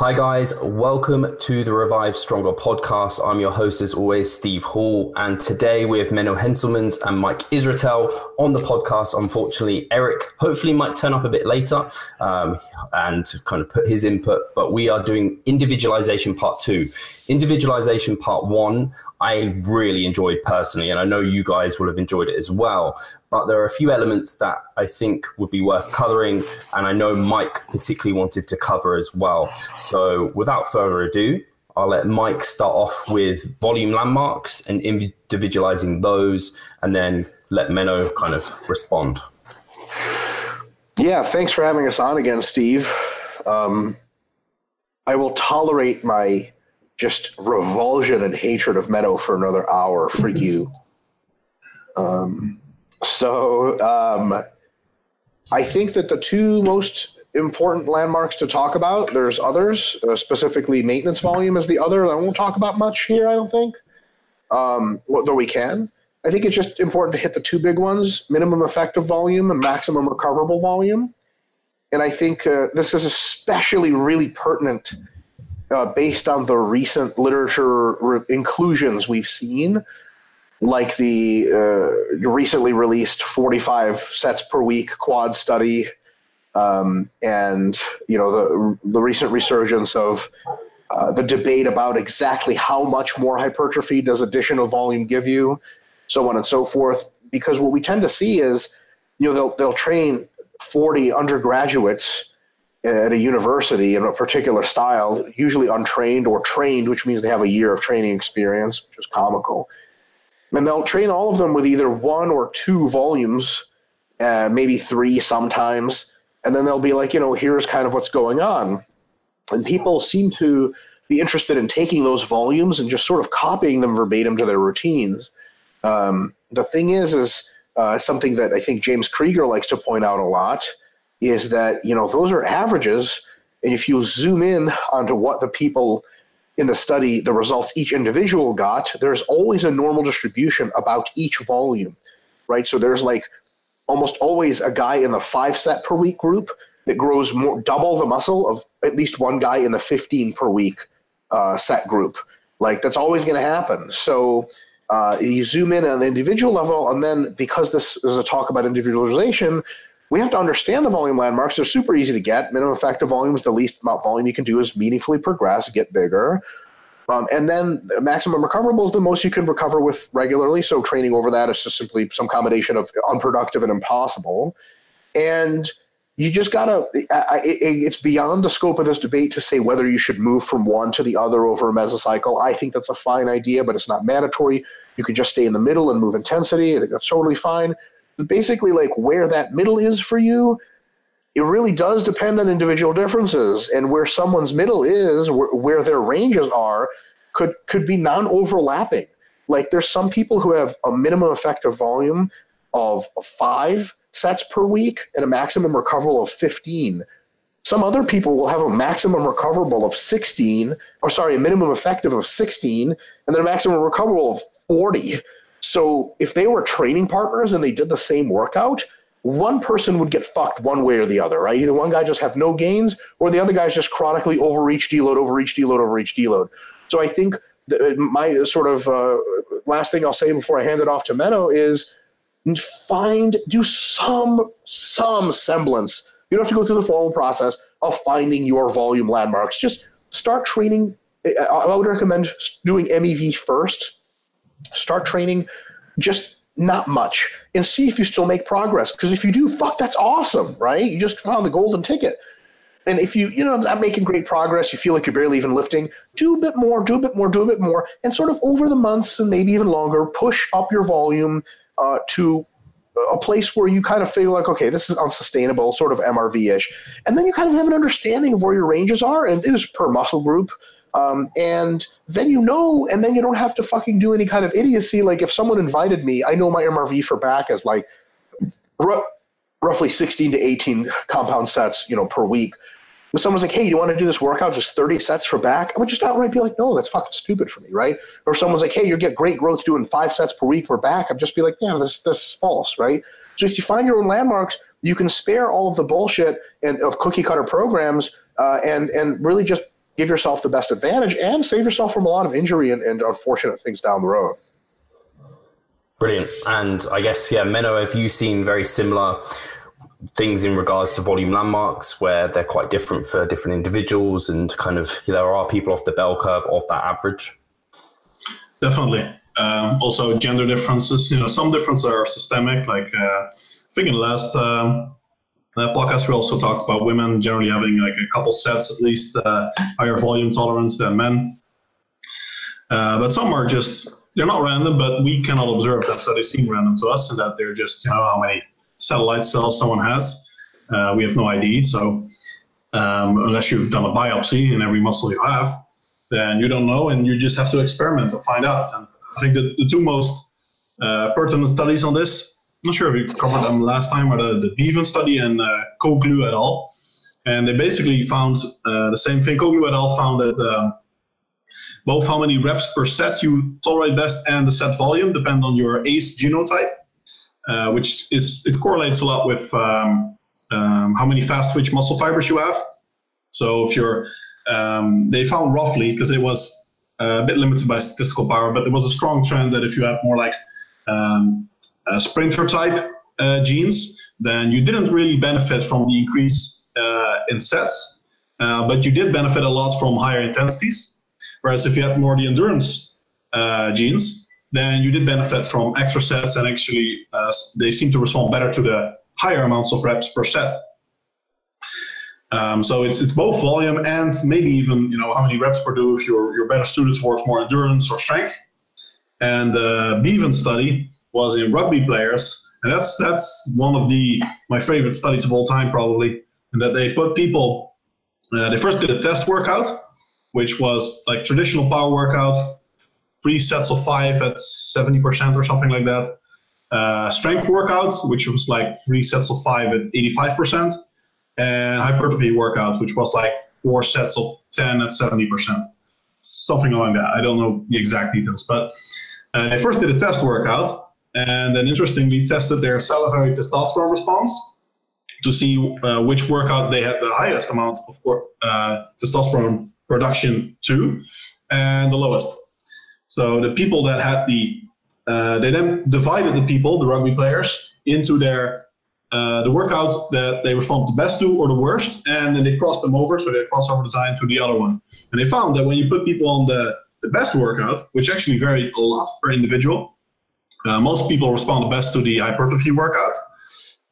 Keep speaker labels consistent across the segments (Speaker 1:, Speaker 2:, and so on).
Speaker 1: Hi, guys. Welcome to the Revive Stronger podcast. I'm your host, as always, Steve Hall. And today we have Menno Henselmans and Mike Israetel on the podcast. Unfortunately, Eric hopefully might turn up a bit later um, and kind of put his input, but we are doing individualization part two. Individualization part one, I really enjoyed personally, and I know you guys will have enjoyed it as well. But there are a few elements that I think would be worth covering, and I know Mike particularly wanted to cover as well. So without further ado, I'll let Mike start off with volume landmarks and individualizing those, and then let Menno kind of respond.
Speaker 2: Yeah, thanks for having us on again, Steve. Um, I will tolerate my just revulsion and hatred of Menno for another hour for you. Um, so um, I think that the two most important landmarks to talk about, there's others, uh, specifically maintenance volume is the other. That I won't talk about much here, I don't think, um, though we can. I think it's just important to hit the two big ones minimum effective volume and maximum recoverable volume. And I think uh, this is especially really pertinent uh, based on the recent literature re- inclusions we've seen, like the uh, recently released 45 sets per week quad study, um, and you know the the recent resurgence of uh, the debate about exactly how much more hypertrophy does additional volume give you, so on and so forth. Because what we tend to see is, you know, they'll they'll train 40 undergraduates at a university in a particular style, usually untrained or trained, which means they have a year of training experience, which is comical. And they'll train all of them with either one or two volumes, uh, maybe three sometimes. And then they'll be like, you know, here's kind of what's going on. And people seem to be interested in taking those volumes and just sort of copying them verbatim to their routines. Um, the thing is, is uh, something that I think James Krieger likes to point out a lot is that you know those are averages, and if you zoom in onto what the people in the study, the results each individual got, there's always a normal distribution about each volume, right? So there's like almost always a guy in the five set per week group that grows more double the muscle of at least one guy in the 15 per week uh, set group. Like that's always going to happen. So uh, you zoom in on the individual level, and then because this is a talk about individualization, we have to understand the volume landmarks. They're super easy to get. Minimum effective volume is the least amount volume you can do is meaningfully progress, get bigger. Um, and then maximum recoverable is the most you can recover with regularly. So training over that is just simply some combination of unproductive and impossible. And you just gotta. it's beyond the scope of this debate to say whether you should move from one to the other over a mesocycle. I think that's a fine idea, but it's not mandatory. You can just stay in the middle and move intensity. I think that's totally fine basically like where that middle is for you it really does depend on individual differences and where someone's middle is where, where their ranges are could could be non-overlapping. Like there's some people who have a minimum effective volume of five sets per week and a maximum recoverable of 15 some other people will have a maximum recoverable of 16 or sorry a minimum effective of 16 and then a maximum recoverable of 40 so if they were training partners and they did the same workout, one person would get fucked one way or the other, right? Either one guy just have no gains, or the other guy's just chronically overreach, deload, overreach, deload, overreach, deload. So I think my sort of uh, last thing I'll say before I hand it off to Menno is find do some some semblance. You don't have to go through the formal process of finding your volume landmarks. Just start training. I would recommend doing MEV first start training just not much and see if you still make progress. Because if you do, fuck, that's awesome, right? You just found the golden ticket. And if you, you know, not making great progress, you feel like you're barely even lifting, do a bit more, do a bit more, do a bit more, and sort of over the months and maybe even longer, push up your volume uh, to a place where you kind of feel like, okay, this is unsustainable, sort of MRV ish. And then you kind of have an understanding of where your ranges are, and it is per muscle group. Um, and then you know, and then you don't have to fucking do any kind of idiocy. Like if someone invited me, I know my MRV for back is like r- roughly 16 to 18 compound sets, you know, per week. If someone's like, hey, you want to do this workout, just 30 sets for back? I would just outright be like, no, that's fucking stupid for me, right? Or someone's like, hey, you get great growth doing five sets per week for back, I'd just be like, yeah, this, this is false, right? So if you find your own landmarks, you can spare all of the bullshit and of cookie cutter programs uh, and and really just give yourself the best advantage and save yourself from a lot of injury and, and unfortunate things down the road.
Speaker 1: Brilliant. And I guess, yeah, Menno, have you seen very similar things in regards to volume landmarks where they're quite different for different individuals and kind of there are people off the bell curve of that average?
Speaker 3: Definitely. Um, also, gender differences. You know, some differences are systemic. Like uh, I think in the last um, podcast we also talked about women generally having like a couple sets at least uh, higher volume tolerance than men. Uh, but some are just they're not random, but we cannot observe them, so they seem random to us, and that they're just you know how many satellite cells someone has. Uh, we have no ID, so um, unless you've done a biopsy in every muscle you have, then you don't know, and you just have to experiment to find out. And I think the, the two most uh, pertinent studies on this, not sure if we covered them last time, are the, the Beaven study and uh, Koglu et al. And they basically found uh, the same thing. Koglu et al. found that um, both how many reps per set you tolerate best and the set volume depend on your ACE genotype. Uh, which is it correlates a lot with um, um, how many fast twitch muscle fibers you have. So if you're, um, they found roughly because it was uh, a bit limited by statistical power, but there was a strong trend that if you had more like um, sprinter type uh, genes, then you didn't really benefit from the increase uh, in sets, uh, but you did benefit a lot from higher intensities. Whereas if you had more the endurance genes, then you did benefit from extra sets and actually uh, they seem to respond better to the higher amounts of reps per set. Um, so it's it's both volume and maybe even you know how many reps per do if you're you're better suited towards more endurance or strength. And the uh, Beaven study was in rugby players, and that's that's one of the my favorite studies of all time probably. And that they put people, uh, they first did a test workout, which was like traditional power workout three sets of five at 70% or something like that. Uh, strength workout, which was like three sets of five at 85%. And hypertrophy workout, which was like four sets of 10 at 70%. Something along that. I don't know the exact details. But uh, they first did a test workout and then interestingly tested their salivary testosterone response to see uh, which workout they had the highest amount of uh, testosterone production to and the lowest. So the people that had the, uh, they then divided the people, the rugby players, into their uh, the workout that they responded the best to or the worst, and then they crossed them over, so they cross over design to the other one. And they found that when you put people on the, the best workout, which actually varied a lot per individual, uh, most people respond best to the hypertrophy workout.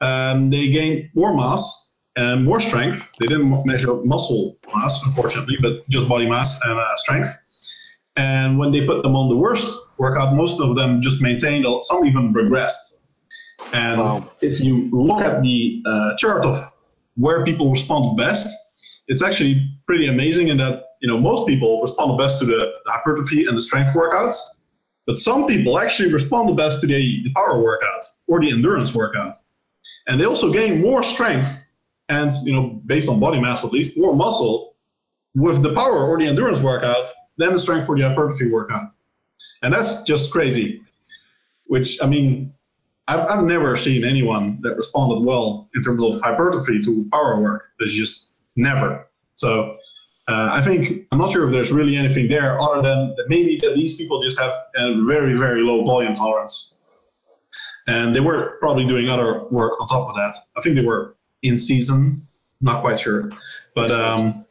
Speaker 3: Um, they gain more mass and more strength. They didn't measure muscle mass, unfortunately, but just body mass and uh, strength. And when they put them on the worst workout, most of them just maintained, some even regressed. And wow. if you look at the uh, chart of where people respond best, it's actually pretty amazing in that you know most people respond best to the hypertrophy and the strength workouts, but some people actually respond the best to the, power workouts or the endurance workouts, and they also gain more strength and you know based on body mass at least more muscle with the power or the endurance workout than the strength for the hypertrophy workout. And that's just crazy. Which, I mean, I've, I've never seen anyone that responded well in terms of hypertrophy to power work. There's just never. So uh, I think, I'm not sure if there's really anything there other than maybe that these people just have a very, very low volume tolerance. And they were probably doing other work on top of that. I think they were in season, not quite sure. But um,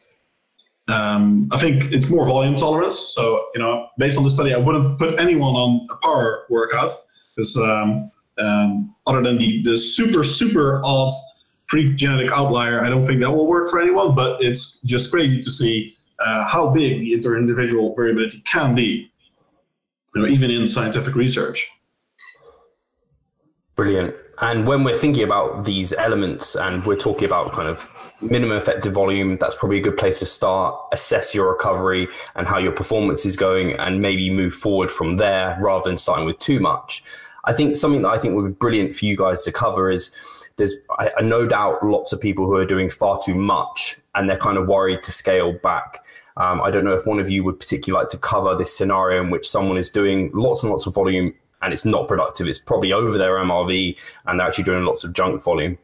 Speaker 3: um, I think it's more volume tolerance. So, you know, based on the study, I wouldn't put anyone on a power workout because um, um, other than the, the super, super odds freak genetic outlier, I don't think that will work for anyone, but it's just crazy to see uh, how big the inter-individual variability can be, you know, even in scientific research.
Speaker 1: Brilliant. And when we're thinking about these elements and we're talking about kind of minimum effective volume, that's probably a good place to start, assess your recovery and how your performance is going, and maybe move forward from there rather than starting with too much. I think something that I think would be brilliant for you guys to cover is there's I, I no doubt lots of people who are doing far too much and they're kind of worried to scale back. Um, I don't know if one of you would particularly like to cover this scenario in which someone is doing lots and lots of volume and it's not productive. It's probably over their MRV and they're actually doing lots of junk volume.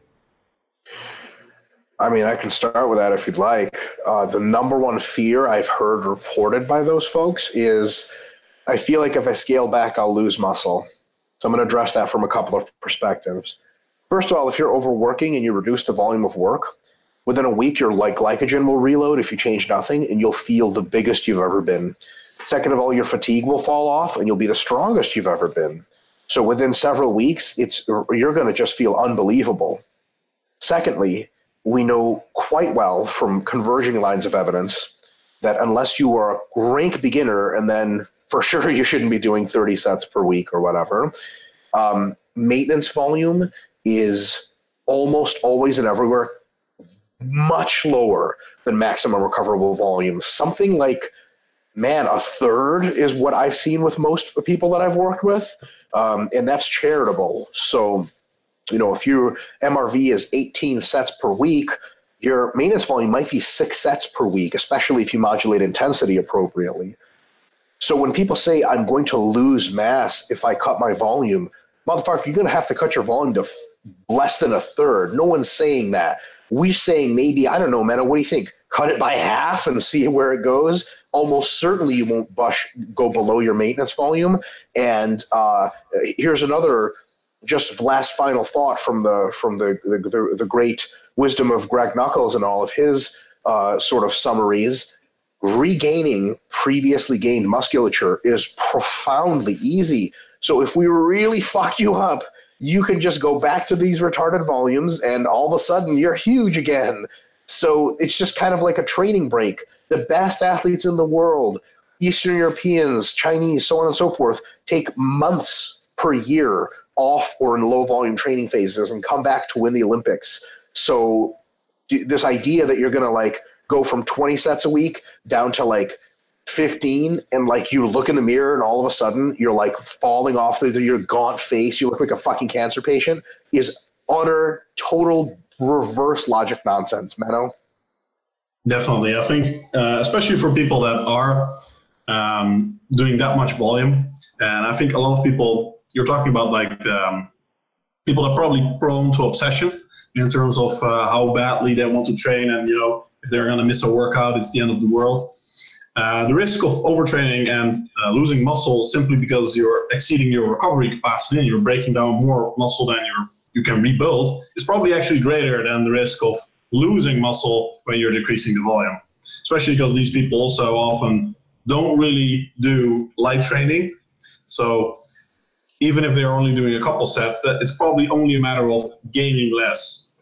Speaker 2: I mean, I can start with that if you'd like. Uh, the number one fear I've heard reported by those folks is I feel like if I scale back, I'll lose muscle. So I'm going to address that from a couple of perspectives. First of all, if you're overworking and you reduce the volume of work, within a week, your like glycogen will reload if you change nothing, and you'll feel the biggest you've ever been. Second of all, your fatigue will fall off, and you'll be the strongest you've ever been. So within several weeks, it's you're going to just feel unbelievable. Secondly, we know quite well from converging lines of evidence that unless you are a rank beginner, and then for sure you shouldn't be doing 30 sets per week or whatever, um, maintenance volume is almost always and everywhere much lower than maximum recoverable volume. Something like, man, a third is what I've seen with most people that I've worked with, um, and that's charitable. So, you know, if your MRV is 18 sets per week, your maintenance volume might be six sets per week, especially if you modulate intensity appropriately. So when people say I'm going to lose mass if I cut my volume, motherfucker, you're going to have to cut your volume to less than a third. No one's saying that. We're saying maybe, I don't know, man, what do you think? Cut it by half and see where it goes. Almost certainly you won't bush, go below your maintenance volume. And uh, here's another just last final thought from the from the the, the, the great wisdom of Greg Nuckols and all of his uh, sort of summaries. Regaining previously gained musculature is profoundly easy. So if we really fuck you up, you can just go back to these retarded volumes and all of a sudden you're huge again. So it's just kind of like a training break. The best athletes in the world, Eastern Europeans, Chinese, so on and so forth, take months per year off or in low volume training phases and come back to win the Olympics. So this idea that you're going to like go from 20 sets a week down to like 15 and like you look in the mirror and all of a sudden you're like falling off your gaunt face you look like a fucking cancer patient is utter total reverse logic nonsense Menno.
Speaker 3: definitely i think uh, especially for people that are um, doing that much volume and i think a lot of people you're talking about like um, people are probably prone to obsession in terms of uh, how badly they want to train and you know if they're going to miss a workout it's the end of the world uh, the risk of overtraining and uh, losing muscle simply because you're exceeding your recovery capacity and you're breaking down more muscle than you you can rebuild is probably actually greater than the risk of losing muscle when you're decreasing the volume. Especially because these people also often don't really do light training. So even if they're only doing a couple sets, that it's probably only a matter of gaining less.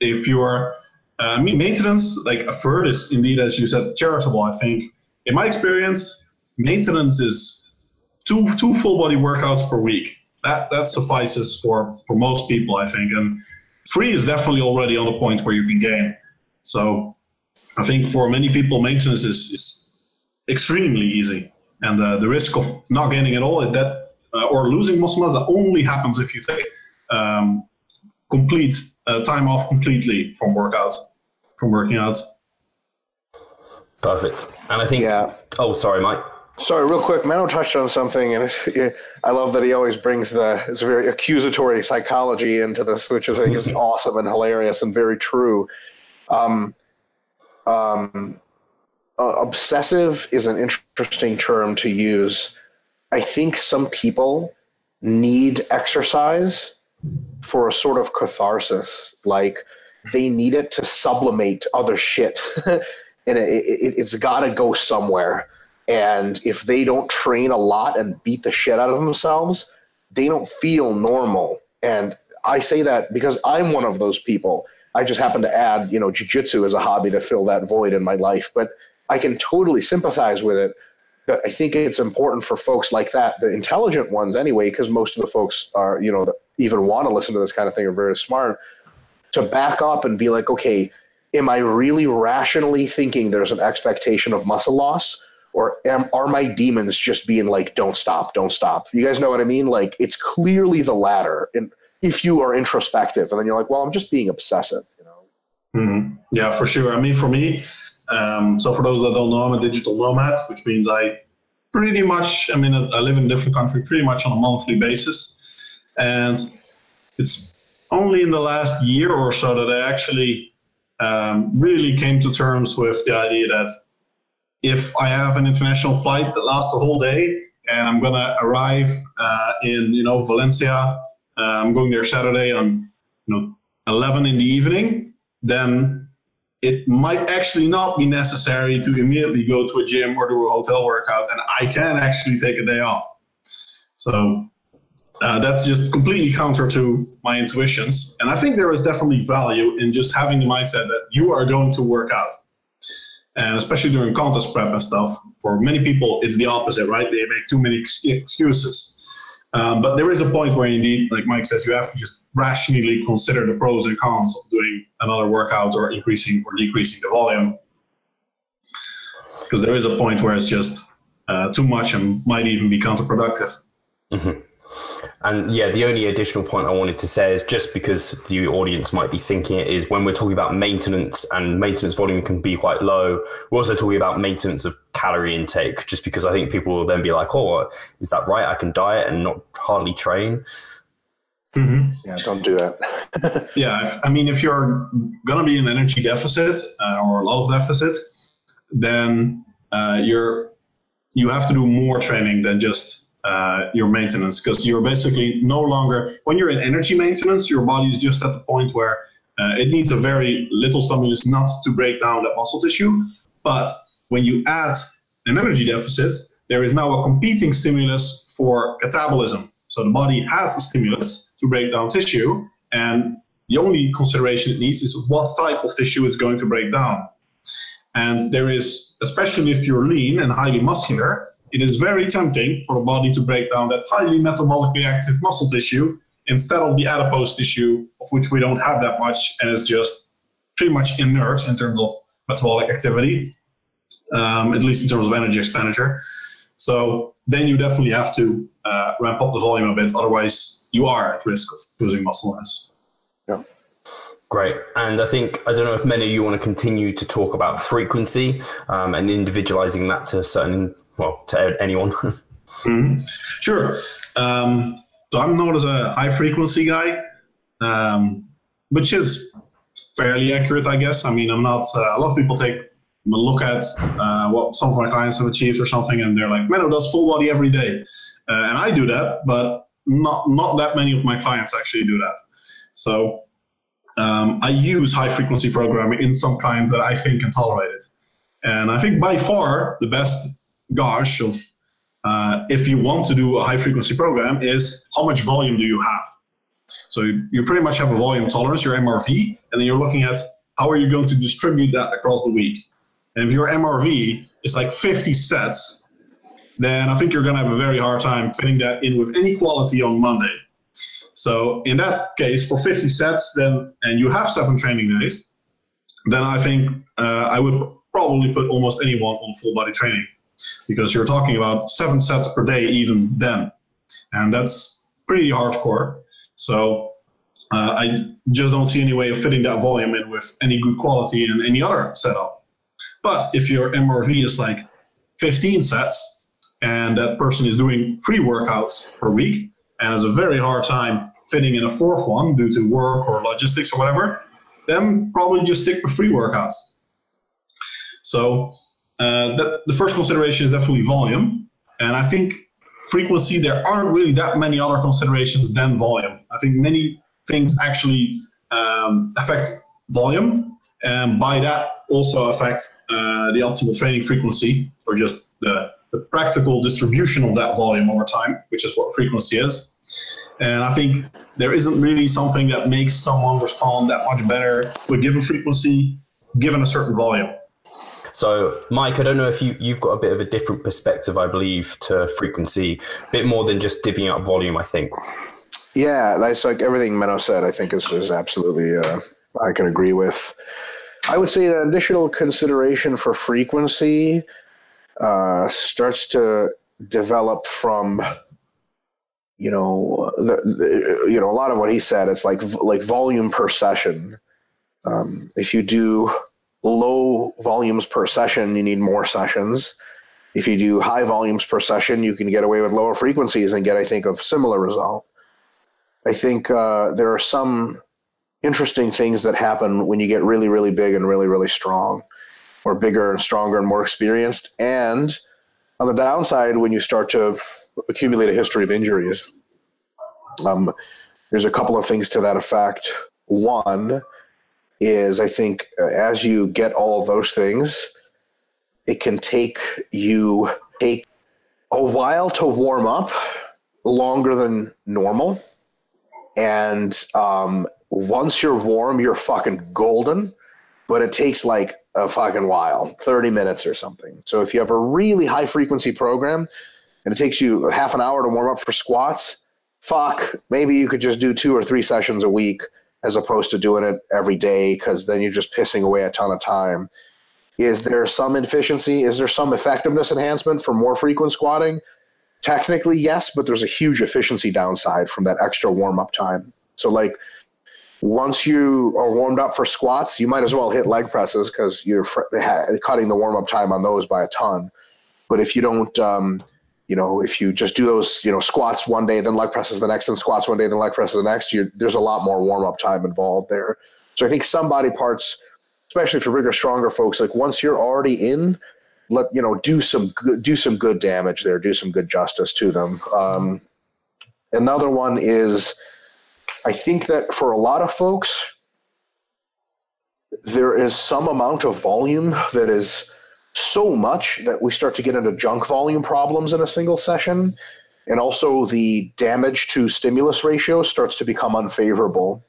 Speaker 3: If you're uh, maintenance, like a third is indeed, as you said, charitable. I think in my experience, maintenance is two two full body workouts per week. That that suffices for for most people, I think. And three is definitely already on the point where you can gain. So I think for many people, maintenance is, is extremely easy, and uh, the risk of not gaining at all that uh, or losing muscle mass that only happens if you take um, complete uh, time off completely from workout, from working out.
Speaker 1: Perfect. And I think.
Speaker 2: Yeah.
Speaker 1: Oh, sorry, Mike.
Speaker 2: Sorry, real quick. Menno touched on something, and I love that he always brings the it's very accusatory psychology into this, which I think is awesome and hilarious and very true. Um, um, uh, obsessive is an interesting term to use. I think some people need exercise for a sort of catharsis, like they need it to sublimate other shit. and it, it, it's got to go somewhere. And if they don't train a lot and beat the shit out of themselves, they don't feel normal. And I say that because I'm one of those people. I just happen to add, you know, jujitsu as a hobby to fill that void in my life. But I can totally sympathize with it. But I think it's important for folks like that, the intelligent ones anyway, because most of the folks are, you know, even want to listen to this kind of thing are very smart, to back up and be like, okay, am I really rationally thinking there's an expectation of muscle loss? Or am, are my demons just being like, don't stop, don't stop? You guys know what I mean? Like, it's clearly the latter. And if you are introspective, and then you're like, well, I'm just being obsessive, you know?
Speaker 3: Mm-hmm. Yeah, for sure. I mean, for me, um, so for those that don't know, I'm a digital nomad, which means I pretty much, I mean, I live in a different country pretty much on a monthly basis. And it's only in the last year or so that I actually um, really came to terms with the idea that if I have an international flight that lasts a whole day and I'm gonna arrive uh, in you know Valencia, uh, I'm going there Saturday on you know 11 in the evening, then it might actually not be necessary to immediately go to a gym or do a hotel workout, and I can actually take a day off. So uh, that's just completely counter to my intuitions. And I think there is definitely value in just having the mindset that you are going to work out. And especially during contest prep and stuff, for many people, it's the opposite, right? They make too many ex- excuses. Um, but there is a point where, indeed, like Mike says, you have to just rationally consider the pros and cons of doing another workout or increasing or decreasing the volume. Because there is a point where it's just uh, too much and might even be counterproductive.
Speaker 1: Mm-hmm. And yeah, the only additional point I wanted to say is just because the audience might be thinking it is when we're talking about maintenance and maintenance volume can be quite low, we're also talking about maintenance of calorie intake, just because I think people will then be like, oh, is that right? I can diet and not hardly train.
Speaker 2: Mm-hmm. Yeah, don't do
Speaker 3: that. yeah, if, I mean, if you're going to be in energy deficit uh, or a lot of deficit, then uh, you're you have to do more training than just uh, your maintenance because you're basically no longer when you're in energy maintenance your body is just at the point where uh, it needs a very little stimulus not to break down that muscle tissue. But when you add an energy deficit there is now a competing stimulus for catabolism. So the body has a stimulus to break down tissue and the only consideration it needs is what type of tissue it's going to break down. And there is especially if you're lean and highly muscular it is very tempting for the body to break down that highly metabolically active muscle tissue instead of the adipose tissue, of which we don't have that much and is just pretty much inert in terms of metabolic activity, um, at least in terms of energy expenditure. So then you definitely have to uh, ramp up the volume a bit, otherwise you are at risk of losing muscle mass.
Speaker 2: Yeah.
Speaker 1: Great. And I think, I don't know if many of you want to continue to talk about frequency um, and individualizing that to a certain well, to anyone.
Speaker 3: mm-hmm. Sure. Um, so I'm known as a high frequency guy, um, which is fairly accurate, I guess. I mean, I'm not. Uh, a lot of people take a look at uh, what some of my clients have achieved or something, and they're like, "Menno does full body every day," uh, and I do that, but not not that many of my clients actually do that. So um, I use high frequency programming in some kinds that I think can tolerate it. And I think by far the best gauge of uh, if you want to do a high frequency program is how much volume do you have? So you pretty much have a volume tolerance, your MRV, and then you're looking at how are you going to distribute that across the week. And if your MRV is like 50 sets, then I think you're going to have a very hard time fitting that in with any quality on Monday. So in that case, for 50 sets, then and you have seven training days, then I think uh, I would probably put almost anyone on full body training because you're talking about seven sets per day even then, and that's pretty hardcore. So uh, I just don't see any way of fitting that volume in with any good quality in any other setup. But if your MRV is like 15 sets and that person is doing three workouts per week and has a very hard time fitting in a fourth one due to work or logistics or whatever, then probably just stick with three workouts. So uh, that the first consideration is definitely volume, and I think frequency there aren't really that many other considerations than volume. I think many things actually um, affect volume, and by that also affect uh, the optimal training frequency, or just the, the practical distribution of that volume over time, which is what frequency is. And I think there isn't really something that makes someone respond that much better to a given frequency given a certain volume.
Speaker 1: So, Mike, I don't know if you, you've got a bit of a different perspective, I believe, to frequency, a bit more than just divvying up volume, I think.
Speaker 2: Yeah, that's like everything Menno said, I think is, is absolutely, uh, I can agree with. I would say that additional consideration for frequency uh, starts to develop from you know the, the, you know a lot of what he said it's like like volume per session um, if you do low volumes per session, you need more sessions. If you do high volumes per session, you can get away with lower frequencies and get, I think, a similar result. I think uh, there are some interesting things that happen when you get really, really big and really, really strong, or bigger and stronger and more experienced. And on the downside, when you start to accumulate a history of injuries, um, there's a couple of things to that effect. One is I think uh, as you get all of those things, it can take you take a while to warm up, longer than normal, and um, once you're warm, you're fucking golden. But it takes like a fucking while, 30 minutes or something. So if you have a really high frequency program and it takes you half an hour to warm up for squats, fuck, maybe you could just do two or three sessions a week as opposed to doing it every day because then you're just pissing away a ton of time. Is there some efficiency? Is there some effectiveness enhancement for more frequent squatting? Technically, yes, but there's a huge efficiency downside from that extra warm up time. So, like, once you are warmed up for squats, you might as well hit leg presses because you're fr- cutting the warm up time on those by a ton. But if you don't, um, you know, if you just do those, you know, squats one day, then leg presses the next, and squats one day, then leg presses the next, there's a lot more warm up time involved there. So I think some body parts, especially for bigger, stronger folks, like once you're already in, let you know, do some good, do some good damage there, do some good justice to them. Um, another one is, I think that for a lot of folks, there is some amount of volume that is so much that we start to get into junk volume problems in a single session. And also, the damage to stimulus ratio starts to become unfavorable.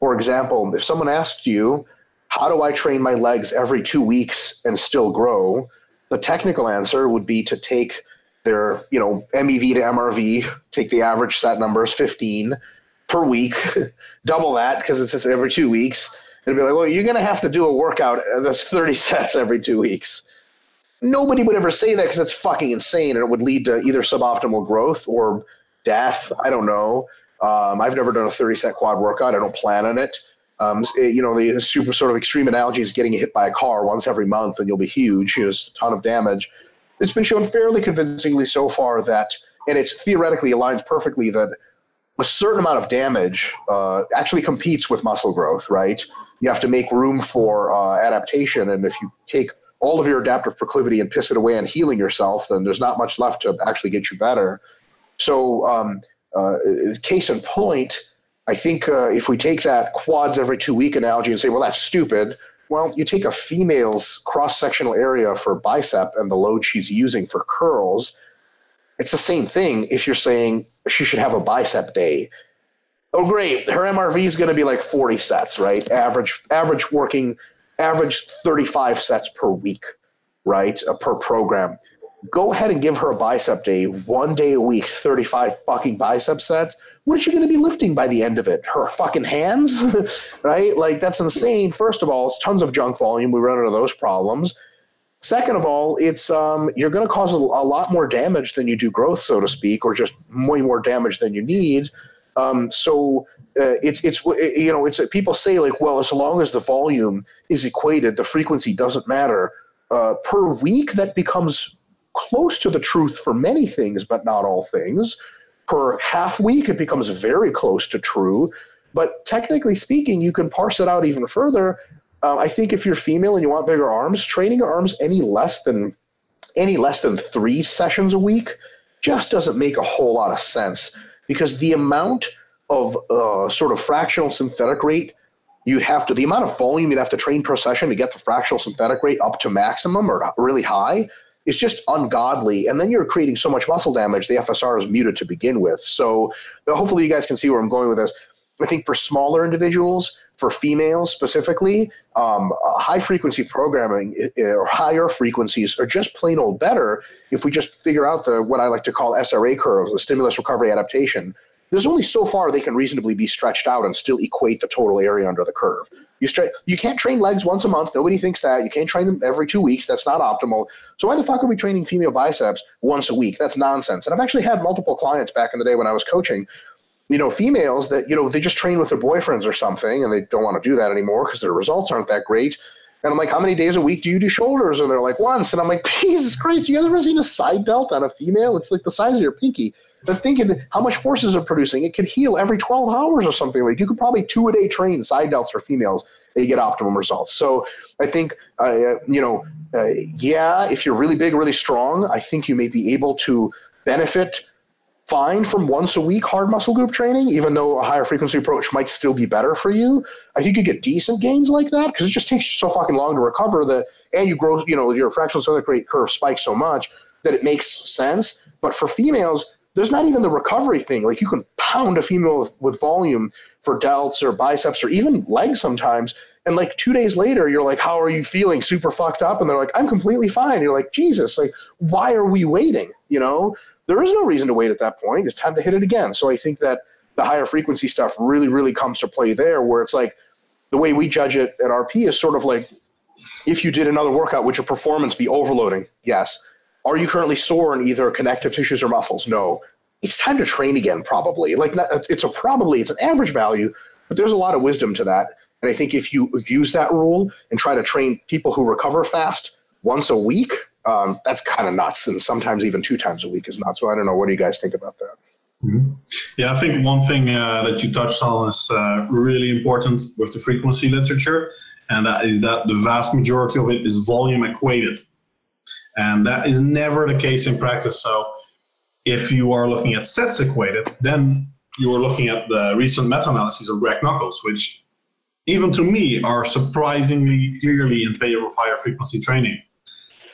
Speaker 2: For example, if someone asked you, How do I train my legs every two weeks and still grow? the technical answer would be to take their you know MEV to MRV, take the average set numbers 15 per week, double that because it's every two weeks, and be like, well, you're going to have to do a workout that's 30 sets every two weeks. Nobody would ever say that because it's fucking insane and it would lead to either suboptimal growth or death. I don't know. Um, I've never done a 30 set quad workout. I don't plan on it. Um, it, you know, the super sort of extreme analogy is getting hit by a car once every month and you'll be huge. There's a ton of damage. It's been shown fairly convincingly so far that, and it's theoretically aligns perfectly that a certain amount of damage uh, actually competes with muscle growth, right? You have to make room for uh, adaptation. And if you take all of your adaptive proclivity and piss it away on healing yourself, then there's not much left to actually get you better. So, um, uh, case in point, I think uh, if we take that quads every two week analogy and say, well, that's stupid. Well, you take a female's cross sectional area for bicep and the load she's using for curls. It's the same thing if you're saying she should have a bicep day. Oh, great. Her MRV is going to be like 40 sets, right? Average, average working, average 35 sets per week, right? Uh, per program. Go ahead and give her a bicep day, one day a week, 35 fucking bicep sets. What is she going to be lifting by the end of it? Her fucking hands, right? Like, that's insane. First of all, it's tons of junk volume. We run into those problems. Second of all, it's um, you're going to cause a, a, lot more damage than you do growth, so to speak, or just way more damage than you need. Um, so uh, it's it's you know it's people say like, well, as long as the volume is equated, the frequency doesn't matter. Uh, per week, that becomes close to the truth for many things, but not all things. Per half week, it becomes very close to true. But technically speaking, you can parse it out even further uh, I think if you're female and you want bigger arms, training your arms any less than any less than three sessions a week just doesn't make a whole lot of sense because the amount of uh, sort of fractional synthetic rate you'd have to the amount of volume you'd have to train per session to get the fractional synthetic rate up to maximum or really high is just ungodly. And then you're creating so much muscle damage the fsr is muted to begin with. So hopefully you guys can see where i'm going with this. I think for smaller individuals for females specifically, um, high frequency programming or higher frequencies are just plain old better if we just figure out the what I like to call SRA curves, the stimulus recovery adaptation. There's only so far they can reasonably be stretched out and still equate the total area under the curve. You stre- you can't train legs once a month. Nobody thinks that. You can't train them every two weeks. That's not optimal. So why the fuck are we training female biceps once a week? That's nonsense. And I've actually had multiple clients back in the day when I was coaching you know, females that, you know, they just train with their boyfriends or something and they don't want to do that anymore because their results aren't that great. And I'm like, how many days a week do you do shoulders? And they're like, once. And I'm like, Jesus Christ, you guys ever seen a side delt on a female? It's like the size of your pinky. But thinking how much force is it producing? It could heal every 12 hours or something. Like you could probably two a day train side delts for females They get optimum results. So I think, uh, you know, uh, yeah, if you're really big, really strong, I think you may be able to benefit fine from once a week hard muscle group training, even though a higher frequency approach might still be better for you. I think you get decent gains like that because it just takes you so fucking long to recover that, and you grow, you know, your fractional cellular rate curve spikes so much that it makes sense. But for females, there's not even the recovery thing. Like you can pound a female with, with volume for delts or biceps or even legs sometimes. And like two days later, you're like, how are you feeling? Super fucked up. And they're like, I'm completely fine. You're like, Jesus, like, why are we waiting? You know, there is no reason to wait at that point. It's time to hit it again. So I think that the higher frequency stuff really, really comes to play there, where it's like the way we judge it at RP is sort of like if you did another workout, would your performance be overloading? Yes. Are you currently sore in either connective tissues or muscles? No. It's time to train again, probably. Like it's a probably it's an average value, but there's a lot of wisdom to that. And I think if you use that rule and try to train people who recover fast once a week, um, that's kind of nuts. And sometimes even two times a week is nuts. So I don't know. What do you guys think about that?
Speaker 3: Mm-hmm. Yeah, I think one thing uh, that you touched on is uh, really important with the frequency literature, and that is that the vast majority of it is volume equated. And that is never the case in practice. So if you are looking at sets equated, then you are looking at the recent meta-analyses of Greg Nuckols, which even to me are surprisingly clearly in favor of higher frequency training.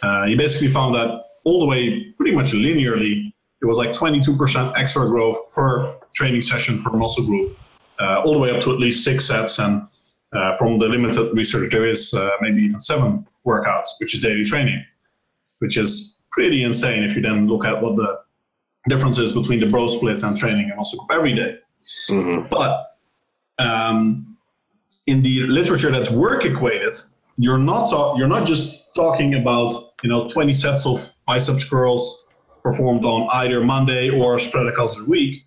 Speaker 3: Uh, he basically found that all the way pretty much linearly, it was like 22% extra growth per training session per muscle group, uh, all the way up to at least six sets. And uh, from the limited research, there is uh, maybe even seven workouts, which is daily training, which is pretty insane if you then look at what the difference is between the bro split and training and muscle group every day. Mm-hmm. But um, in the literature that's work equated, you're not you're not just talking about you know 20 sets of biceps curls performed on either Monday or spread across the week.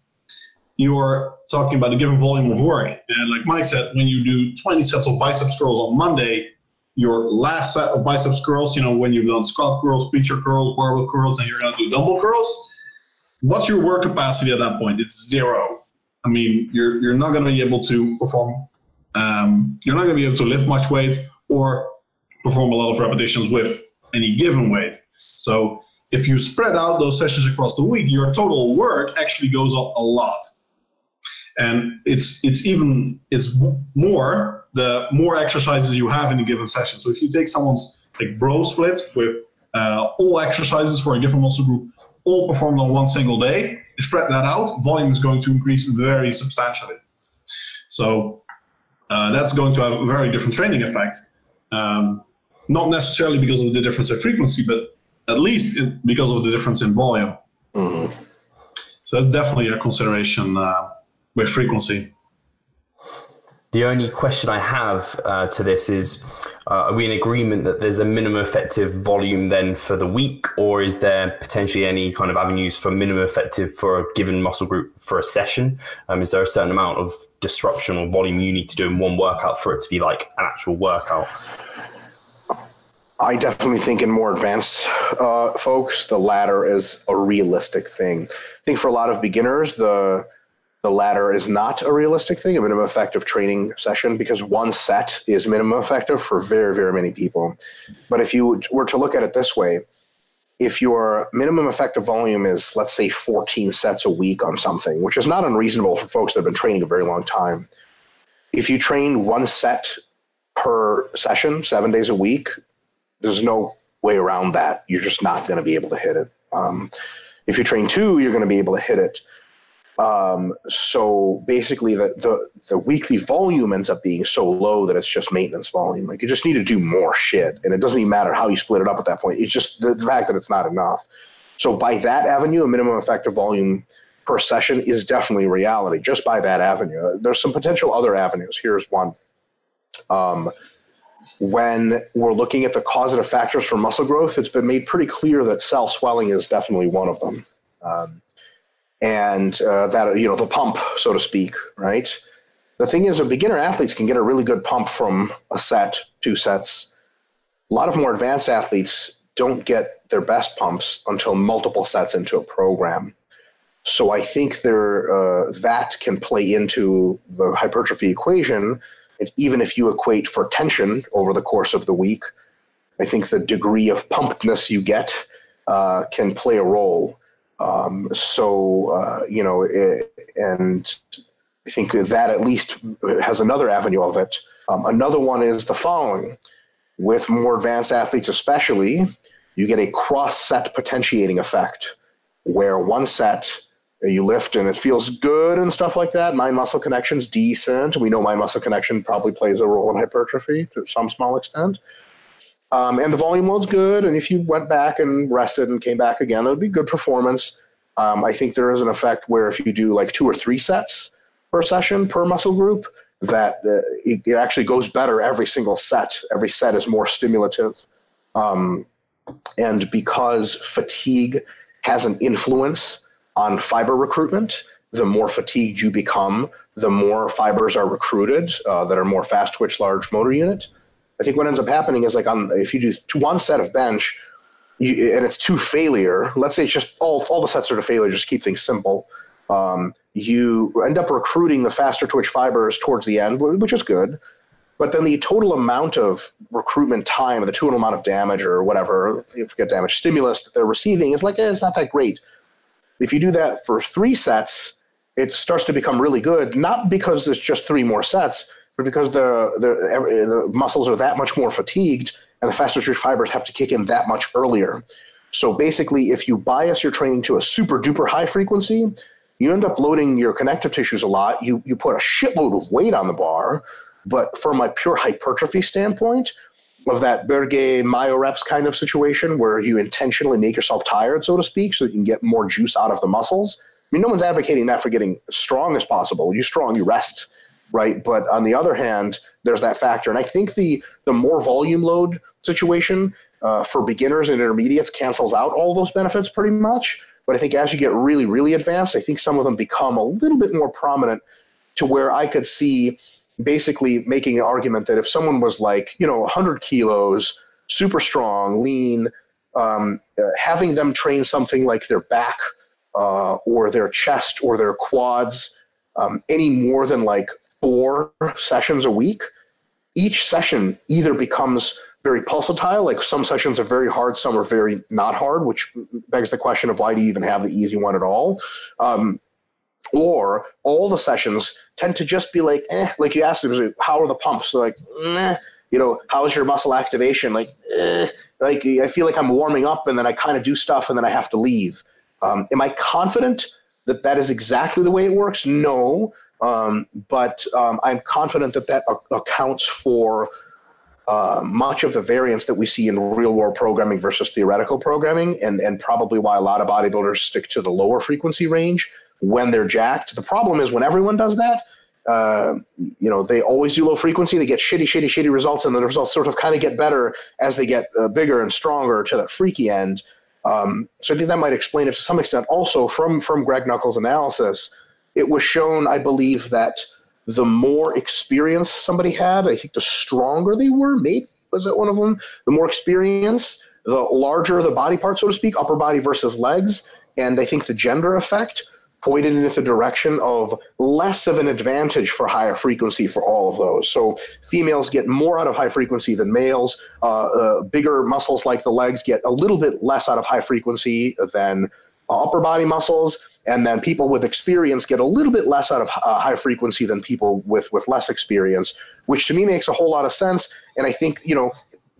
Speaker 3: You're talking about a given volume of work, and like Mike said, when you do 20 sets of biceps curls on Monday, your last set of biceps curls, you know, when you've done squat curls, preacher curls, barbell curls, and you're going to do dumbbell curls, what's your work capacity at that point? It's zero. I mean, you're you're not going to be able to perform. Um, you're not going to be able to lift much weight or perform a lot of repetitions with any given weight. So if you spread out those sessions across the week, your total work actually goes up a lot. And it's it's even it's more the more exercises you have in a given session. So if you take someone's like bro split with uh, all exercises for a given muscle group, all performed on one single day, spread that out, volume is going to increase very substantially. So uh, that's going to have a very different training effect. Um, not necessarily because of the difference in frequency, but at least because of the difference in volume. Mm-hmm. So that's definitely a consideration uh, with frequency.
Speaker 1: The only question I have uh, to this is uh, are we in agreement that there's a minimum effective volume then for the week, or is there potentially any kind of avenues for minimum effective for a given muscle group for a session? Um, is there a certain amount of disruption or volume you need to do in one workout for it to be like an actual workout?
Speaker 2: I definitely think in more advanced uh, folks, the latter is a realistic thing. I think for a lot of beginners, the the latter is not a realistic thing, a minimum effective training session, because one set is minimum effective for very, very many people. But if you were to look at it this way, if your minimum effective volume is, let's say, 14 sets a week on something, which is not unreasonable for folks that have been training a very long time, if you train one set per session, seven days a week, there's no way around that. You're just not going to be able to hit it. Um, if you train two, you're going to be able to hit it. Um, so basically, the, the the weekly volume ends up being so low that it's just maintenance volume. Like you just need to do more shit, and it doesn't even matter how you split it up at that point. It's just the, the fact that it's not enough. So by that avenue, a minimum effective volume per session is definitely reality. Just by that avenue, there's some potential other avenues. Here's one. Um, when we're looking at the causative factors for muscle growth, it's been made pretty clear that cell swelling is definitely one of them. Um, and uh, that you know the pump, so to speak, right? The thing is, a beginner athletes can get a really good pump from a set, two sets. A lot of more advanced athletes don't get their best pumps until multiple sets into a program. So I think there uh, that can play into the hypertrophy equation. And even if you equate for tension over the course of the week, I think the degree of pumpedness you get uh, can play a role. Um, so uh, you know, it, and I think that at least has another avenue of it. Um, another one is the following: with more advanced athletes, especially, you get a cross set potentiating effect, where one set you lift and it feels good and stuff like that. Mind muscle connection's decent. We know mind muscle connection probably plays a role in hypertrophy to some small extent. Um, and the volume load's good. And if you went back and rested and came back again, it would be good performance. Um, I think there is an effect where if you do like two or three sets per session per muscle group, that uh, it, it, actually goes better every single set. Every set is more stimulative. Um, and because fatigue has an influence on fiber recruitment, the more fatigued you become, the more fibers are recruited uh, that are more fast twitch, large motor unit. I think what ends up happening is like on if you do one set of bench, you, and it's two failure. Let's say it's just all all the sets are to failure. Just keep things simple. Um, you end up recruiting the faster twitch fibers towards the end, which is good. But then the total amount of recruitment time, the total amount of damage or whatever, if you forget damage, stimulus that they're receiving is like, eh, it's not that great. If you do that for three sets, it starts to become really good, not because there's just three more sets, but because the, the, the muscles are that much more fatigued and the faster twitch fibers have to kick in that much earlier. So basically, if you bias your training to a super duper high frequency, you end up loading your connective tissues a lot. You, you put a shitload of weight on the bar, but from a pure hypertrophy standpoint, of that Borge myoreps kind of situation where you intentionally make yourself tired, so to speak, so you can get more juice out of the muscles. I mean, no one's advocating that for getting strong as possible. You strong, you rest, right? But on the other hand, there's that factor, and I think the the more volume load situation uh, for beginners and intermediates cancels out all those benefits pretty much. But I think as you get really, really advanced, I think some of them become a little bit more prominent to where I could see basically making an argument that if someone was like, you know, 100 kilos, super strong, lean, um, uh, having them train something like their back uh, or their chest or their quads um, any more than like four sessions a week, each session either becomes very pulsatile, like some sessions are very hard, some are very not hard, which begs the question of why do you even have the easy one at all? Um, or all the sessions tend to just be like, eh, like you asked them, how are the pumps? They're like, eh, you know, how's your muscle activation? Like, eh, like I feel like I'm warming up and then I kind of do stuff and then I have to leave. Um, am I confident that that is exactly the way it works? No, um, but um, I'm confident that that accounts for uh, much of the variance that we see in real world programming versus theoretical programming, and, and probably why a lot of bodybuilders stick to the lower frequency range when they're jacked. The problem is when everyone does that, uh, you know, they always do low frequency. They get shitty, shitty, shitty results, and the results sort of kind of get better as they get uh, bigger and stronger to that freaky end. Um, so I think that might explain it to some extent. Also, from from Greg Nuckols' analysis, it was shown, I believe, that the more experience somebody had, I think the stronger they were. Maybe was it one of them? The more experience, the larger the body part, so to speak, upper body versus legs, and I think the gender effect pointed in the direction of less of an advantage for higher frequency for all of those. So females get more out of high frequency than males. Uh, uh, bigger muscles like the legs get a little bit less out of high frequency than upper body muscles. And then people with experience get a little bit less out of uh, high frequency than people with, with less experience, which to me makes a whole lot of sense. And I think, you know,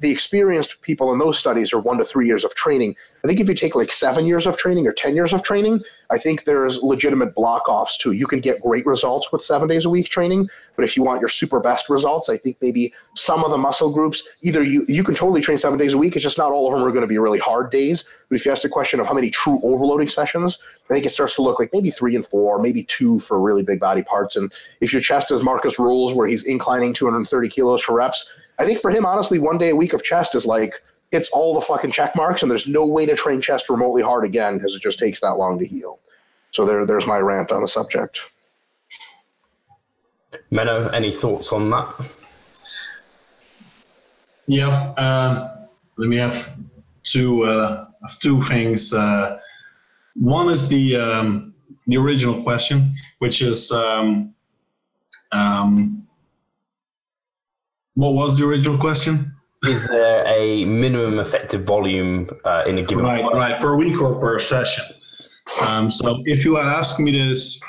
Speaker 2: the experienced people in those studies are one to three years of training. I think if you take like seven years of training or 10 years of training, I think there's legitimate block offs too. You can get great results with seven days a week training, but if you want your super best results, I think maybe some of the muscle groups, either you, you can totally train seven days a week, it's just not all of them are going to be really hard days. But if you ask the question of how many true overloading sessions, I think it starts to look like maybe three and four, maybe two for really big body parts. And if your chest is Markus Ruhl's, where he's inclining 230 kilos for reps, I think for him, honestly, one day a week of chest is like it's all the fucking check marks, and there's no way to train chest remotely hard again because it just takes that long to heal. So there, there's my rant on the subject.
Speaker 1: Menno, any thoughts on that?
Speaker 3: Yeah, um, let me have two uh, have two things. Uh, one is the um, the original question, which is um, um, what was the original question?
Speaker 1: Is there a minimum effective volume uh, in a given
Speaker 3: right, right, per week or per session? Um, so if you had asked me this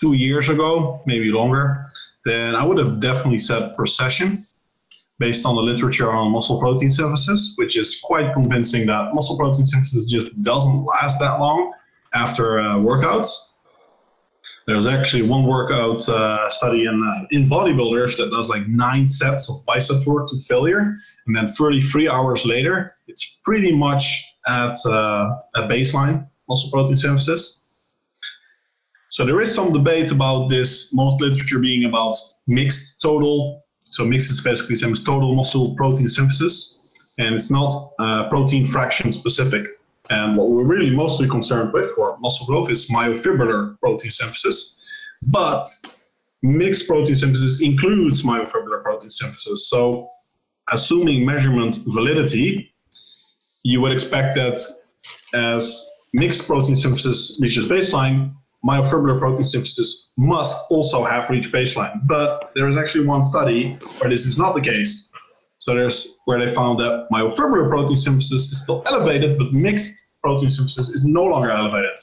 Speaker 3: two years ago, maybe longer, then I would have definitely said per session based on the literature on muscle protein synthesis, which is quite convincing that muscle protein synthesis just doesn't last that long after uh, workouts. There's actually one workout uh, study in, uh, in bodybuilders that does like nine sets of bicep work to failure, and then 33 hours later, it's pretty much at uh, baseline muscle protein synthesis. So there is some debate about this, most literature being about mixed total so mixed is basically same as total muscle protein synthesis, and it's not uh, protein fraction specific. And what we're really mostly concerned with for muscle growth is myofibrillar protein synthesis. But mixed protein synthesis includes myofibrillar protein synthesis. So assuming measurement validity, you would expect that as mixed protein synthesis reaches baseline, myofibrillar protein synthesis must also have reached baseline. But there is actually one study where this is not the case. So there's where they found that myofibrillar protein synthesis is still elevated, but mixed protein synthesis is no longer elevated.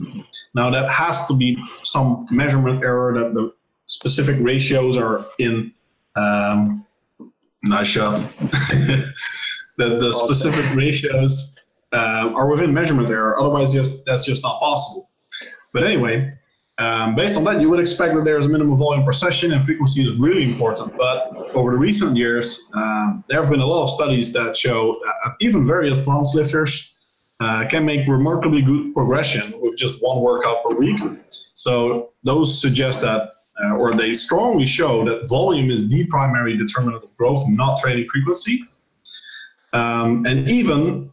Speaker 3: Now that has to be some measurement error that the specific ratios are in. Um, nice shot. that the specific ratios uh, are within measurement error. Otherwise, just that's just not possible. But anyway, um, based on that, you would expect that there's a minimum volume per session and frequency is really important. But over the recent years, um, there have been a lot of studies that show that even very advanced lifters uh, can make remarkably good progression with just one workout per week. So those suggest that, uh, or they strongly show that volume is the primary determinant of growth, not training frequency. Um, and even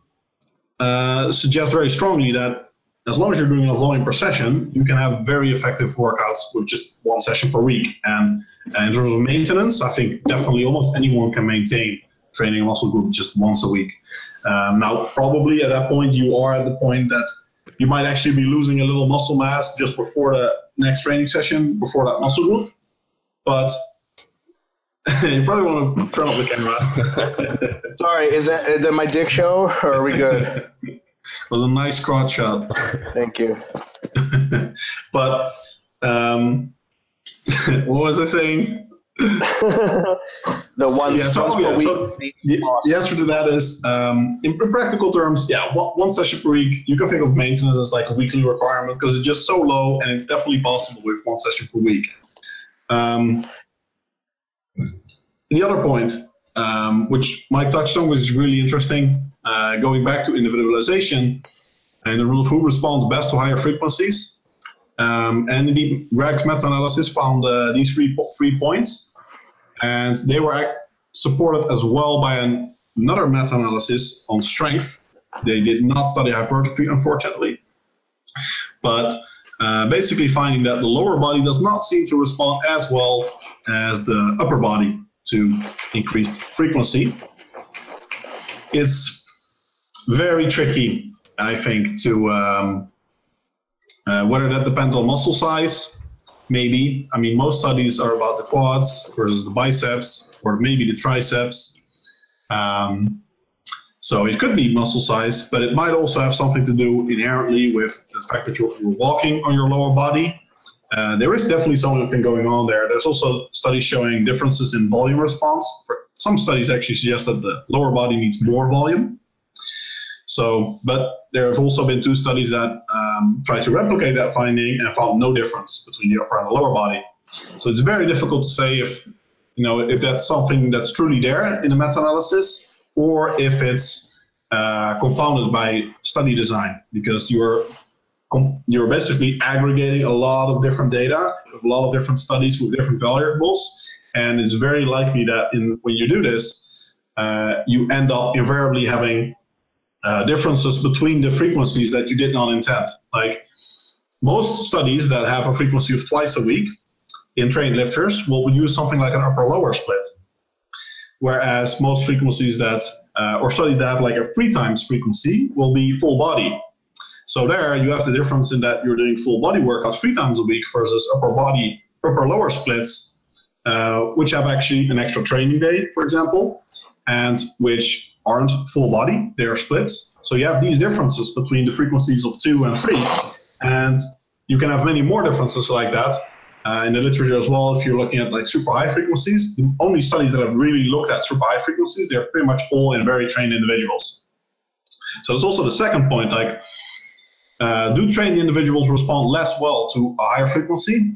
Speaker 3: uh, suggest very strongly that as long as you're doing a volume per session, you can have very effective workouts with just one session per week. And, and in terms of maintenance, I think definitely almost anyone can maintain training a muscle group just once a week. Um, now, probably at that point, you are at the point that you might actually be losing a little muscle mass just before the next training session, before that muscle group. But you probably want to turn off the camera.
Speaker 2: Sorry, is that, is that my dick show or are we good?
Speaker 3: was a nice crotch shot.
Speaker 2: Thank you.
Speaker 3: but um, what was I saying?
Speaker 2: the one
Speaker 3: yeah, so, oh, yeah, so the, the, answer to that is um, in, in, practical terms, yeah, one, one, session per week. You can think of maintenance as like a weekly requirement because it's just so low, and it's definitely possible with one session per week. Um, the other point, um, which Mike touched on, was really interesting. Uh, going back to individualization, and the rule of who responds best to higher frequencies. Um, and indeed, Greg's meta-analysis found uh, these three, three points, and they were supported as well by an, another meta-analysis on strength. They did not study hypertrophy, unfortunately, but uh, basically finding that the lower body does not seem to respond as well as the upper body to increased frequency. It's very tricky, I think, to um, uh, whether that depends on muscle size. Maybe. I mean, most studies are about the quads versus the biceps, or maybe the triceps. Um, so it could be muscle size, but it might also have something to do inherently with the fact that you're, you're walking on your lower body. Uh, there is definitely something going on there. There's also studies showing differences in volume response. Some studies actually suggest that the lower body needs more volume. So, but there have also been two studies that um, tried to replicate that finding and found no difference between the upper and the lower body. So it's very difficult to say if you know if that's something that's truly there in the meta-analysis or if it's uh, confounded by study design because you're you're basically aggregating a lot of different data with a lot of different studies with different variables, and it's very likely that in when you do this, uh, you end up invariably having uh, differences between the frequencies that you did not intend. Like most studies that have a frequency of twice a week in trained lifters will use something like an upper lower split. Whereas most frequencies that, uh, or studies that have like a three times frequency will be full body. So there you have the difference in that you're doing full body workouts three times a week versus upper body, upper lower splits, uh, which have actually an extra training day, for example, and which aren't full body, they are splits. So you have these differences between the frequencies of two and three. And you can have many more differences like that uh, in the literature as well. If you're looking at like super high frequencies, the only studies that have really looked at super high frequencies, they're pretty much all in very trained individuals. So it's also the second point, like uh, do trained individuals respond less well to a higher frequency?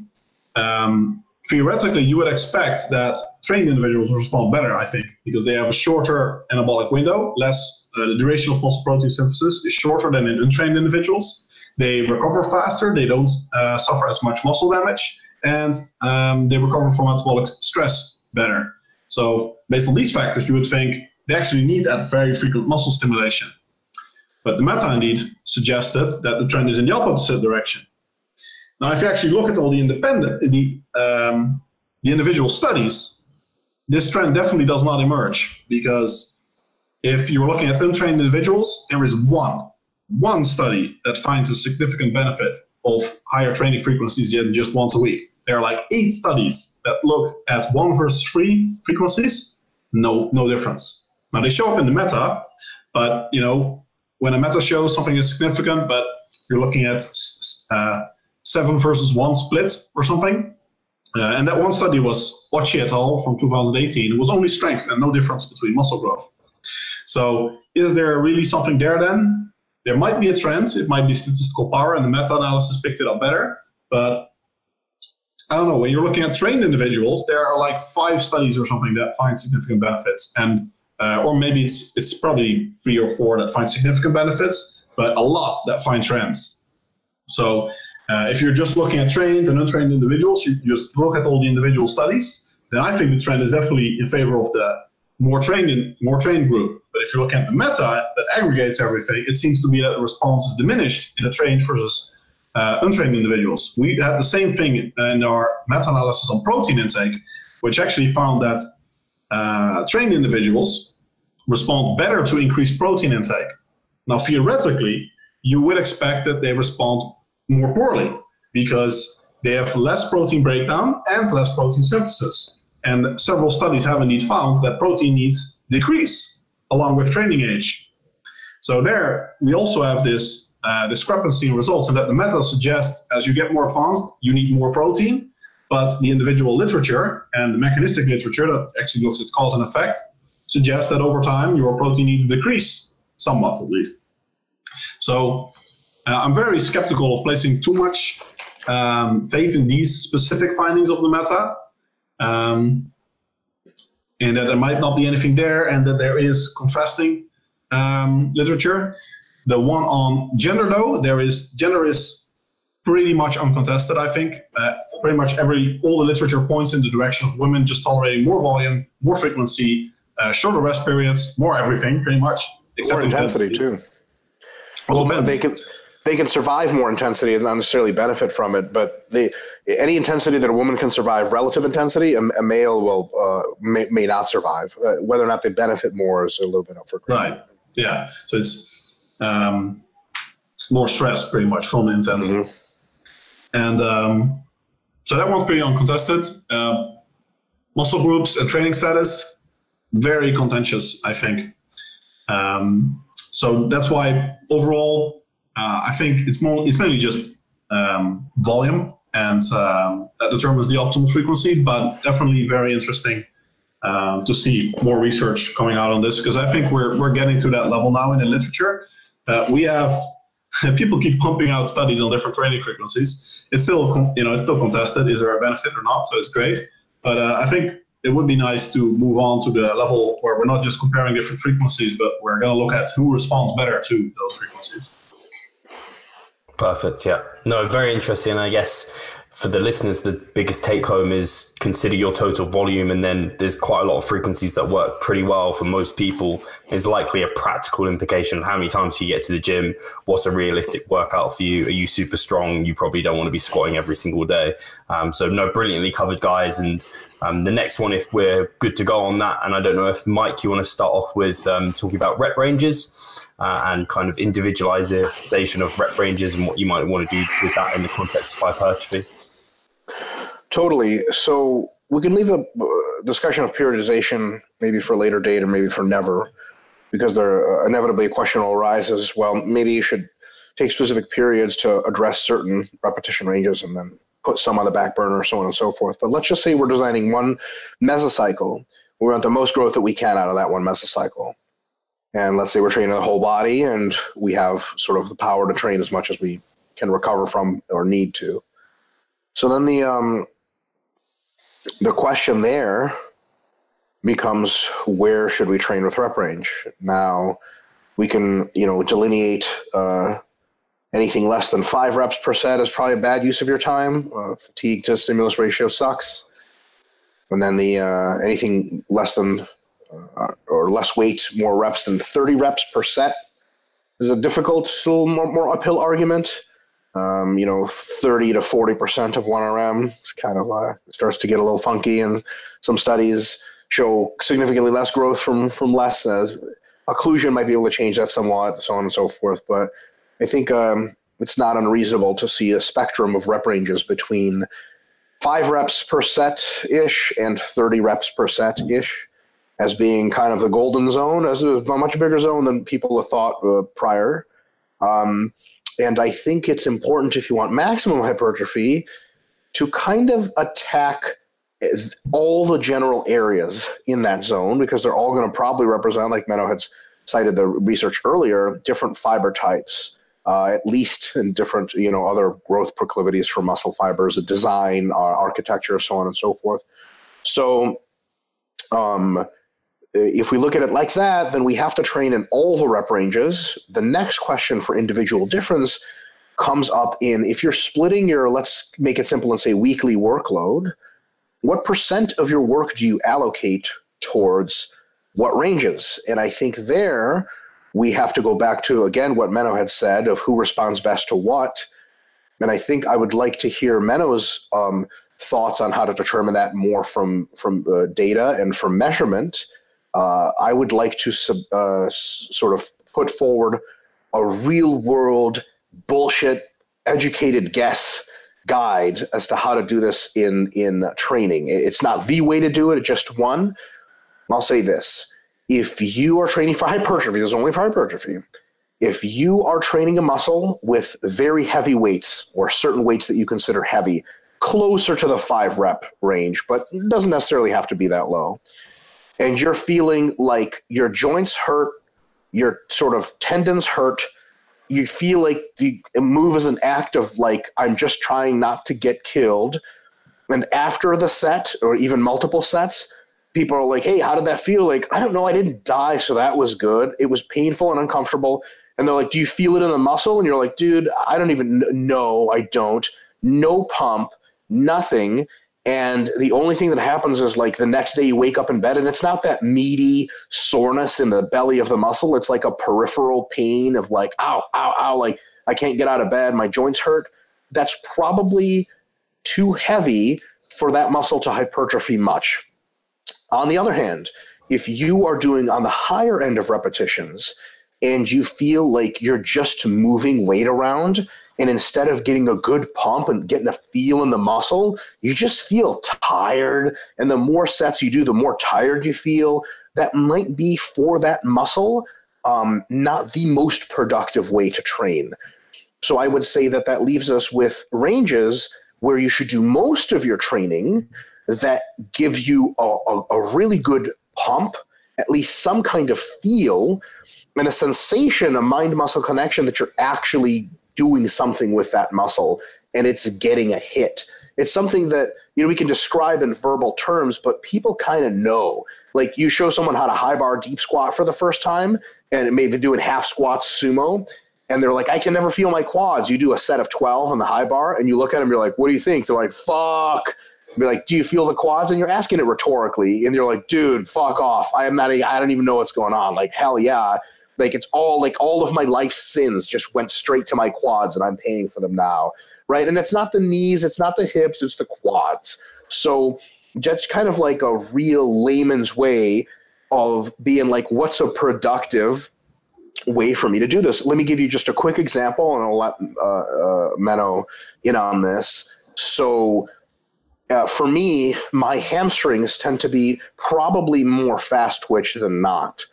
Speaker 3: Um, theoretically, you would expect that trained individuals respond better, I think, because they have a shorter anabolic window, less uh, the duration of muscle protein synthesis is shorter than in untrained individuals. They recover faster, they don't uh, suffer as much muscle damage, and um, they recover from metabolic stress better. So, based on these factors, you would think they actually need that very frequent muscle stimulation. But the meta indeed suggested that the trend is in the opposite direction. Now, if you actually look at all the independent, the, um, the individual studies, this trend definitely does not emerge because if you're looking at untrained individuals, there is one, one study that finds a significant benefit of higher training frequencies than just once a week. There are like eight studies that look at one versus three frequencies, no, no difference. Now they show up in the meta, but you know when a meta shows something is significant, but you're looking at uh, seven versus one split or something. Uh, and that one study was Ochi et al. from 2018. It was only strength and no difference between muscle growth. So is there really something there then? There might be a trend. It might be statistical power, and the meta-analysis picked it up better. But I don't know. When you're looking at trained individuals, there are like five studies or something that find significant benefits, and uh, or maybe it's it's probably three or four that find significant benefits, but a lot that find trends. So uh, if you're just looking at trained and untrained individuals, you just look at all the individual studies. Then I think the trend is definitely in favor of the more trained in, more trained group. But if you're looking at the meta that aggregates everything, it seems to be that the response is diminished in the trained versus uh, untrained individuals. We had the same thing in our meta-analysis on protein intake, which actually found that uh, trained individuals respond better to increased protein intake. Now, theoretically, you would expect that they respond more poorly because they have less protein breakdown and less protein synthesis. And several studies have indeed found that protein needs decrease along with training age. So there, we also have this uh, discrepancy in results, and that the meta suggests as you get more advanced, you need more protein, but the individual literature and the mechanistic literature that actually looks at cause and effect suggests that over time your protein needs decrease somewhat at least. So uh, I'm very skeptical of placing too much um, faith in these specific findings of the meta. Um, and that there might not be anything there, and that there is contrasting um, literature. The one on gender, though, there is gender is pretty much uncontested. I think uh, pretty much every all the literature points in the direction of women just tolerating more volume, more frequency, uh, shorter rest periods, more everything, pretty much.
Speaker 2: Except more intensity, intensity. too. Well, well they can they can survive more intensity and not necessarily benefit from it, but the any intensity that a woman can survive, relative intensity, a, a male will uh, may, may not survive. Uh, whether or not they benefit more is a little bit up for
Speaker 3: grabs. Right. Yeah. So it's um, more stress, pretty much, from the intensity. Mm-hmm. And um, so that one's pretty uncontested. Uh, muscle groups and training status, very contentious, I think. Um, so that's why overall, uh, I think it's more it's mainly just um, volume and um, that determines the optimal frequency, but definitely very interesting um, to see more research coming out on this because I think we're we're getting to that level now in the literature. Uh, we have people keep pumping out studies on different training frequencies. It's still, you know, it's still contested. Is there a benefit or not? So it's great. But uh, I think it would be nice to move on to the level where we're not just comparing different frequencies, but we're going to look at who responds better to those frequencies.
Speaker 1: Perfect. Yeah. No, very interesting. I guess for the listeners, the biggest take home is consider your total volume, and then there's quite a lot of frequencies that work pretty well for most people. Is likely a practical implication of how many times you get to the gym. What's a realistic workout for you? Are you super strong? You probably don't want to be squatting every single day. Um, so, no, brilliantly covered, guys. And um, the next one, if we're good to go on that, and I don't know if Mike, you want to start off with um, talking about rep ranges. Uh, and kind of individualization of rep ranges and what you might want to do with that in the context of hypertrophy?
Speaker 2: Totally. So we can leave the uh, discussion of periodization maybe for later date or maybe for never, because there uh, inevitably a question will arise as well. Maybe you should take specific periods to address certain repetition ranges and then put some on the back burner, so on and so forth. But let's just say we're designing one mesocycle. We want the most growth that we can out of that one mesocycle. And let's say we're training the whole body and we have sort of the power to train as much as we can recover from or need to. So then the um, the question there becomes where should we train with rep range? Now we can you know delineate uh, anything less than five reps per set is probably a bad use of your time. Uh, fatigue to stimulus ratio sucks. And then the uh, anything less than or less weight, more reps than 30 reps per set is a difficult, little more, more uphill argument. Um, you know, 30 to 40% of 1RM kind of uh, starts to get a little funky, and some studies show significantly less growth from, from less. Occlusion might be able to change that somewhat, so on and so forth. But I think um, it's not unreasonable to see a spectrum of rep ranges between five reps per set ish and 30 reps per set ish as being kind of the golden zone, as a, much bigger zone than people have thought uh, prior. Um, and I think it's important if you want maximum hypertrophy to kind of attack all the general areas in that zone because they're all going to probably represent, like Menno had cited the research earlier, different fiber types. Uh, at least in different, you know, other growth proclivities for muscle fibers, design, uh, architecture, so on and so forth. So, um, if we look at it like that, then we have to train in all the rep ranges. The next question for individual difference comes up in if you're splitting your, let's make it simple and say weekly workload, what percent of your work do you allocate towards what ranges? And I think there we have to go back to, again, what Menno had said of who responds best to what. And I think I would like to hear Menno's um, thoughts on how to determine that more from, from uh, data and from measurement uh, I would like to sub, uh, sort of put forward a real world bullshit educated guess guide as to how to do this in in training. It's not the way to do it; it's just one. I'll say this: if you are training for hypertrophy, there's only for hypertrophy. If you are training a muscle with very heavy weights or certain weights that you consider heavy, closer to the five rep range, but doesn't necessarily have to be that low and you're feeling like your joints hurt, your sort of tendons hurt, you feel like the move is an act of like, I'm just trying not to get killed. And after the set, or even multiple sets, people are like, hey, how did that feel? Like, I don't know, I didn't die, so that was good. It was painful and uncomfortable. And they're like, do you feel it in the muscle? And you're like, dude, I don't even know. I don't. No pump, nothing and the only thing that happens is like the next day you wake up in bed and it's not that meaty soreness in the belly of the muscle. It's like a peripheral pain of like ow ow ow like i can't get out of bed. My joints hurt. That's probably too heavy for that muscle to hypertrophy much. On the other hand if you are doing on the higher end of repetitions and you feel like you're just moving weight around and instead of getting a good pump and getting a feel in the muscle, you just feel tired. And the more sets you do, the more tired you feel. That might be for that muscle um, not the most productive way to train. So I would say that that leaves us with ranges where you should do most of your training that give you a, a, a really good pump, at least some kind of feel, and a sensation, a mind muscle connection that you're actually doing something with that muscle and it's getting a hit. It's something that you know we can describe in verbal terms, but people kind of know. Like you show someone how to high bar deep squat for the first time, and maybe doing half squats sumo, and they're like, I can never feel my quads. You do a set of twelve on the high bar, and you look at them, you're like, What do you think? They're like, Fuck. Be like, do you feel the quads? And you're asking it rhetorically, and you're like, dude, fuck off. I am not. I don't even know what's going on. Like, hell yeah. Like it's all like all of my life sins just went straight to my quads and I'm paying for them now. Right. And it's not the knees, it's not the hips, it's the quads. So that's kind of like a real layman's way of being like, what's a productive way for me to do this. Let me give you just a quick example, and I'll let uh, uh, Menno in on this. So, uh, for me, my hamstrings tend to be probably more fast twitch than not.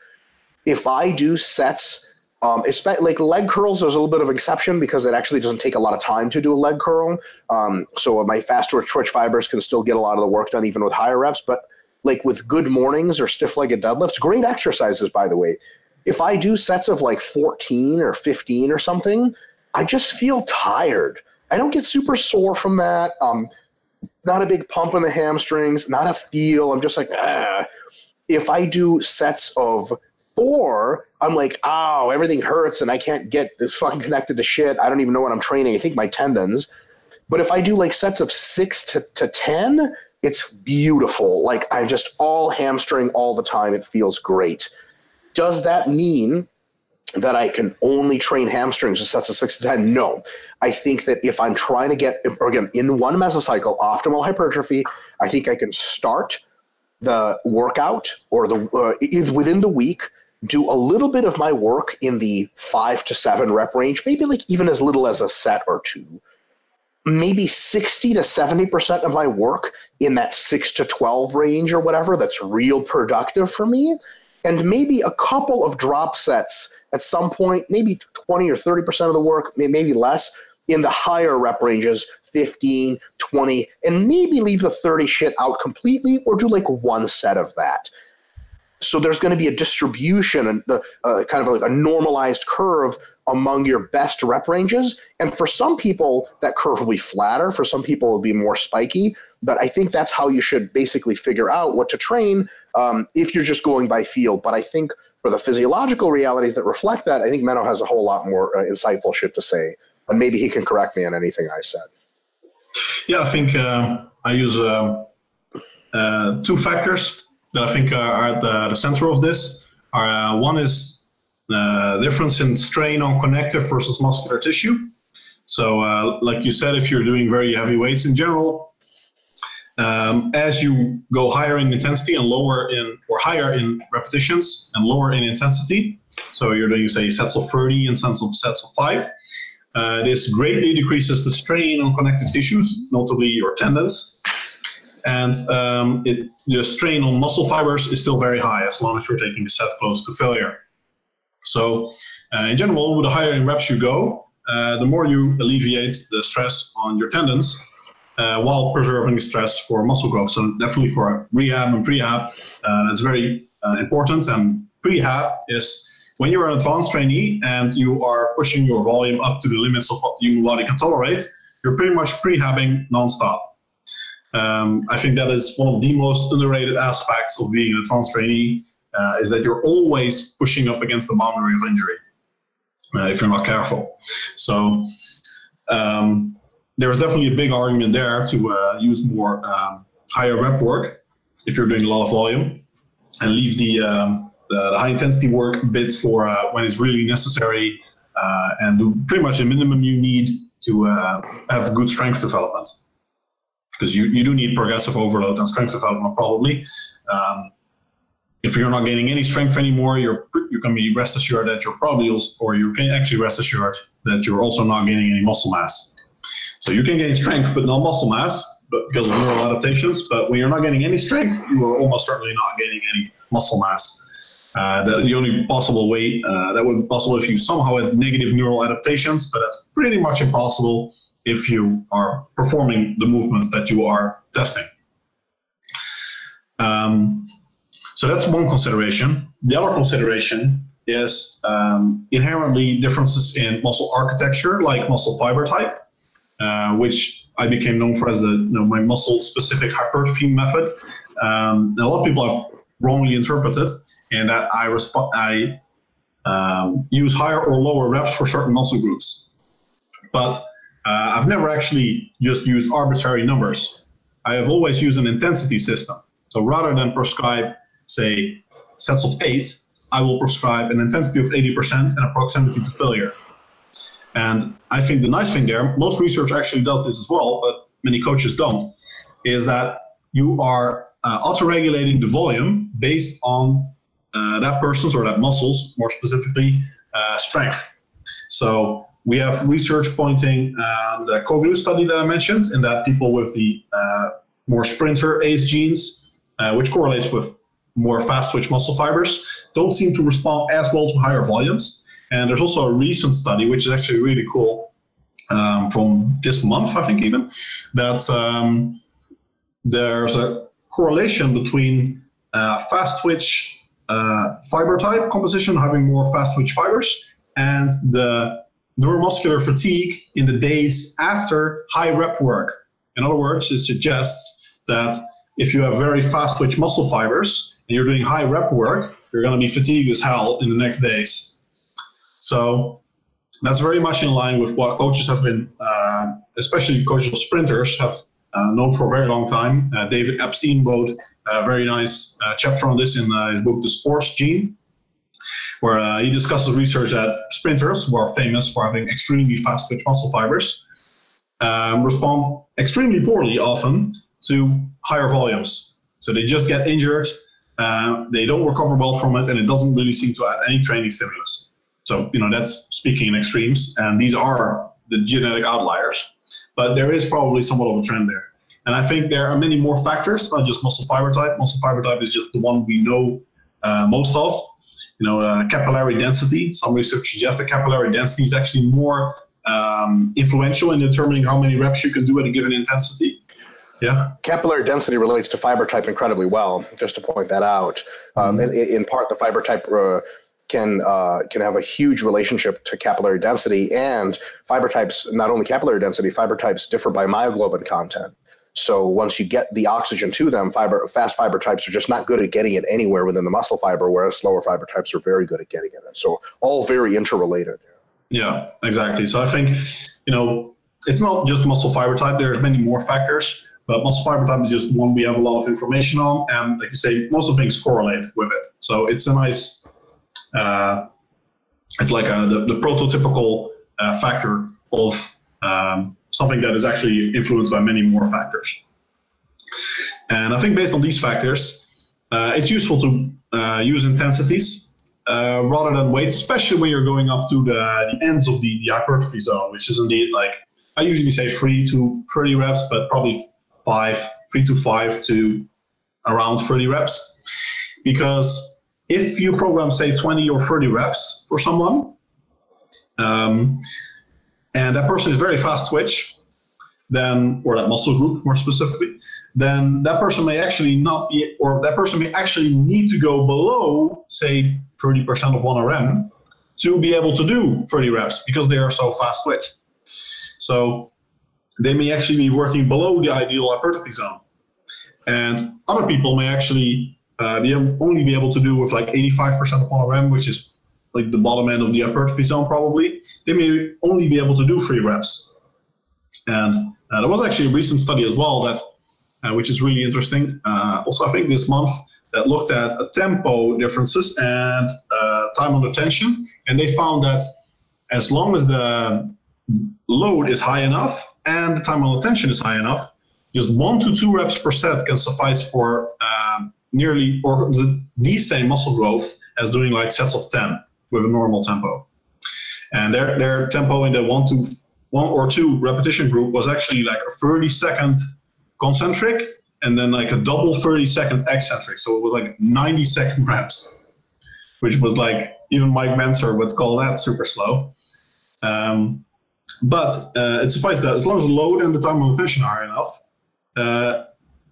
Speaker 2: If I do sets, um, expect, like leg curls, there's a little bit of exception because it actually doesn't take a lot of time to do a leg curl. Um, so my faster twitch fibers can still get a lot of the work done even with higher reps. But like with good mornings or stiff legged deadlifts, great exercises, by the way. If I do sets of like 14 or 15 or something, I just feel tired. I don't get super sore from that. Um, not a big pump in the hamstrings, not a feel. I'm just like, ah. If I do sets of four, I'm like, oh, everything hurts and I can't get fucking connected to shit. I don't even know what I'm training. I think my tendons. But if I do like sets of six to, to 10, it's beautiful. Like I'm just all hamstring all the time. It feels great. Does that mean that I can only train hamstrings in sets of six to 10? No. I think that if I'm trying to get, again, in one mesocycle, optimal hypertrophy, I think I can start the workout or the uh, within the week, do a little bit of my work in the five to seven rep range, maybe like even as little as a set or two. Maybe 60 to 70% of my work in that 6 to 12 range or whatever that's real productive for me. And maybe a couple of drop sets at some point maybe 20 or 30% of the work maybe less in the higher rep ranges 15 20 and maybe leave the 30 shit out completely or do like one set of that so there's going to be a distribution and uh, uh, kind of like a normalized curve among your best rep ranges. And for some people, that curve will be flatter. For some people, it'll be more spiky. But I think that's how you should basically figure out what to train um, if you're just going by feel. But I think for the physiological realities that reflect that, I think Menno has a whole lot more uh, insightful shit to say. And maybe he can correct me on anything I said.
Speaker 3: Yeah, I think uh, I use uh, uh, two factors that I think are at the, the center of this. Are, uh, one is the difference in strain on connective versus muscular tissue. So, uh, like you said, if you're doing very heavy weights in general, um, as you go higher in intensity and lower in, or higher in repetitions and lower in intensity, so you're doing, say, sets of 30 and sets of sets of five, uh, this greatly decreases the strain on connective tissues, notably your tendons. And um, it, the strain on muscle fibers is still very high as long as you're taking the set close to failure. So, uh, in general, with the higher in reps you go, uh, the more you alleviate the stress on your tendons uh, while preserving stress for muscle growth. So, definitely for rehab and prehab, uh, that's very uh, important. And prehab is when you're an advanced trainee and you are pushing your volume up to the limits of what your body can tolerate, you're pretty much prehabbing nonstop. Um, I think that is one of the most underrated aspects of being an advanced trainee uh, is that you're always pushing up against the boundary of injury uh, if you're not careful. So um, there's definitely a big argument there to uh, use more um, higher rep work if you're doing a lot of volume and leave the, um, the, the, high intensity work bit for uh, when it's really necessary uh, and do pretty much the minimum you need to uh, have good strength development because you, you do need progressive overload and strength development probably. Um, if you're not gaining any strength anymore, you're you can be rest assured that you're probably also, or you can actually rest assured that you're also not gaining any muscle mass. So you can gain strength but no muscle mass, but because of neural adaptations. But when you're not getting any strength, you are almost certainly not gaining any muscle mass. Uh, the, the, only possible way uh, that would be possible if you somehow had negative neural adaptations, but that's pretty much impossible if you are performing the movements that you are testing. Um, so that's one consideration. The other consideration is um, inherently differences in muscle architecture, like muscle fiber type, uh, which I became known for as the you know, my muscle specific hypertrophy method. Um, a lot of people have wrongly interpreted, and that I resp- I um, use higher or lower reps for certain muscle groups. But uh, I've never actually just used arbitrary numbers. I have always used an intensity system. So rather than prescribe say, sets of eight, I will prescribe an intensity of 80% and a proximity to failure. And I think the nice thing there, most research actually does this as well, but many coaches don't, is that you are uh, auto-regulating the volume based on uh, that person's or that muscle's, more specifically, uh, strength. So we have research pointing uh, the Koglou study that I mentioned, in that people with the uh, more sprinter ACE genes, uh, which correlates with more fast twitch muscle fibers, don't seem to respond as well to higher volumes. And there's also a recent study, which is actually really cool, um, from this month, I think even, that um, there's a correlation between uh, fast twitch uh, fiber type composition, having more fast twitch fibers, and the neuromuscular fatigue in the days after high rep work. In other words, it suggests that if you have very fast twitch muscle fibers and you're doing high rep work, you're going to be fatigued as hell in the next days. So that's very much in line with what coaches have been, uh, especially coaches of sprinters, have uh, known for a very long time. Uh, David Epstein wrote a very nice uh, chapter on this in uh, his book, The Sports Gene, where uh, he discusses research that sprinters, who are famous for having extremely fast twitch muscle fibers, um, respond extremely poorly often to higher volumes. So they just get injured, uh, they don't recover well from it, and it doesn't really seem to add any training stimulus. So, you know, that's speaking in extremes, and these are the genetic outliers. But there is probably somewhat of a trend there. And I think there are many more factors, not just muscle fiber type. Muscle fiber type is just the one we know uh, most of. You know, uh, capillary density. Some research suggests that capillary density is actually more um, influential in determining how many reps you can do at a given intensity. Yeah.
Speaker 2: Capillary density relates to fiber type incredibly well, just to point that out. Um, mm-hmm. in, in, part, the fiber type uh, can uh, can have a huge relationship to capillary density and fiber types. Not only capillary density, fiber types differ by myoglobin content. So once you get the oxygen to them, fiber fast fiber types are just not good at getting it anywhere within the muscle fiber, whereas slower fiber types are very good at getting it. So all very interrelated.
Speaker 3: Yeah, exactly. So I think you know it's not just muscle fiber type. There's many more factors, but muscle fiber type is just one we have a lot of information on, and like you say, most of things correlate with it. So it's a nice. Uh, it's like a, the, the prototypical uh, factor of um, something that is actually influenced by many more factors. And I think based on these factors, uh, it's useful to uh, use intensities uh, rather than weights, especially when you're going up to the, the ends of the, the hypertrophy zone, which is indeed like, I usually say three to 30 reps, but probably five, three to five to around 30 reps. Because if you program, say, 20 or 30 reps for someone, um, and that person is very fast twitch, then or that muscle group more specifically, then that person may actually not be, or that person may actually need to go below, say, 30% of 1RM to be able to do 30 reps because they are so fast twitch. So they may actually be working below the ideal hypertrophy zone. And other people may actually uh, be able, only be able to do with like 85% of 1RM, which is like the bottom end of the hypertrophy zone probably, they may only be able to do three reps. And uh, there was actually a recent study as well that, uh, which is really interesting. Uh, also, I think this month that looked at tempo differences and uh, time under tension, and they found that as long as the load is high enough and the time under tension is high enough, just one to two reps per set can suffice for um, nearly or the, the same muscle growth as doing like sets of 10 with a normal tempo. And their, their tempo in the one to one or two repetition group was actually like a 30 second concentric and then like a double 30 second eccentric. So it was like 90 second reps, which was like even Mike Mentzer would call that super slow. Um, but uh, it suffices that as long as the load and the time of tension are enough, uh,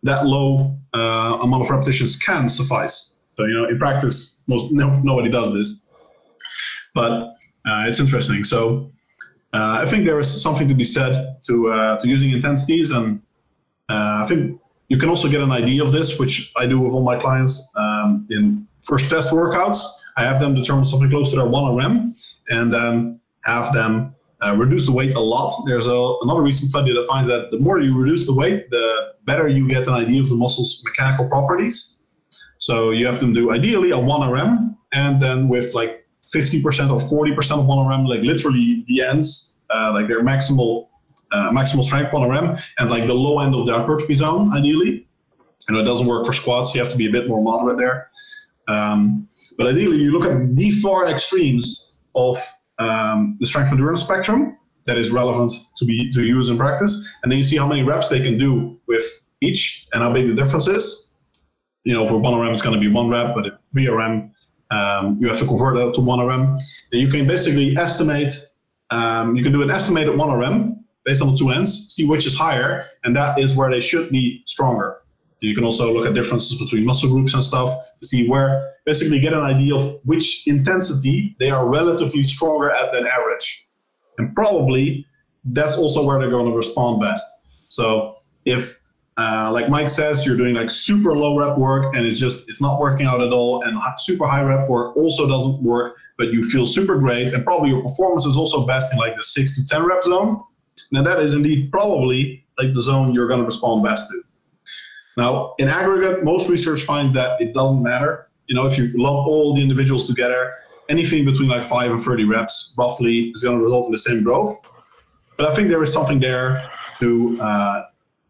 Speaker 3: that low uh, amount of repetitions can suffice. So you know, in practice, most no, nobody does this but uh, it's interesting. So uh, I think there is something to be said to uh, to using intensities, and I think you can also get an idea of this, which I do with all my clients um, in first test workouts. I have them determine something close to their 1RM and then have them uh, reduce the weight a lot. There's a, another recent study that finds that the more you reduce the weight, the better you get an idea of the muscle's mechanical properties. So you have them do ideally a 1RM and then with like 50% or 40% of 1RM, like literally the ends, uh, like their maximal uh, maximal strength 1RM, and like the low end of the hypertrophy zone, ideally. You know, it doesn't work for squats, you have to be a bit more moderate there. Um, but ideally, you look at the far extremes of um, the strength endurance spectrum that is relevant to be to use in practice, and then you see how many reps they can do with each and how big the difference is. You know, for one RM it's going to be one rep, but if VRM um, you have to convert that to one RM. You can basically estimate. Um, you can do an estimated one RM based on the two ends, see which is higher, and that is where they should be stronger. You can also look at differences between muscle groups and stuff to see where, basically, get an idea of which intensity they are relatively stronger at than average. And probably that's also where they're going to respond best. So if, uh, like Mike says, you're doing like super low rep work and it's just it's not working out at all, and super high rep work also doesn't work, but you feel super great, and probably your performance is also best in like the six to ten rep zone. Now that is indeed probably like the zone you're going to respond best to. Now, in aggregate, most research finds that it doesn't matter. You know, if you lump all the individuals together, anything between like five and 30 reps roughly is going to result in the same growth. But I think there is something there to uh,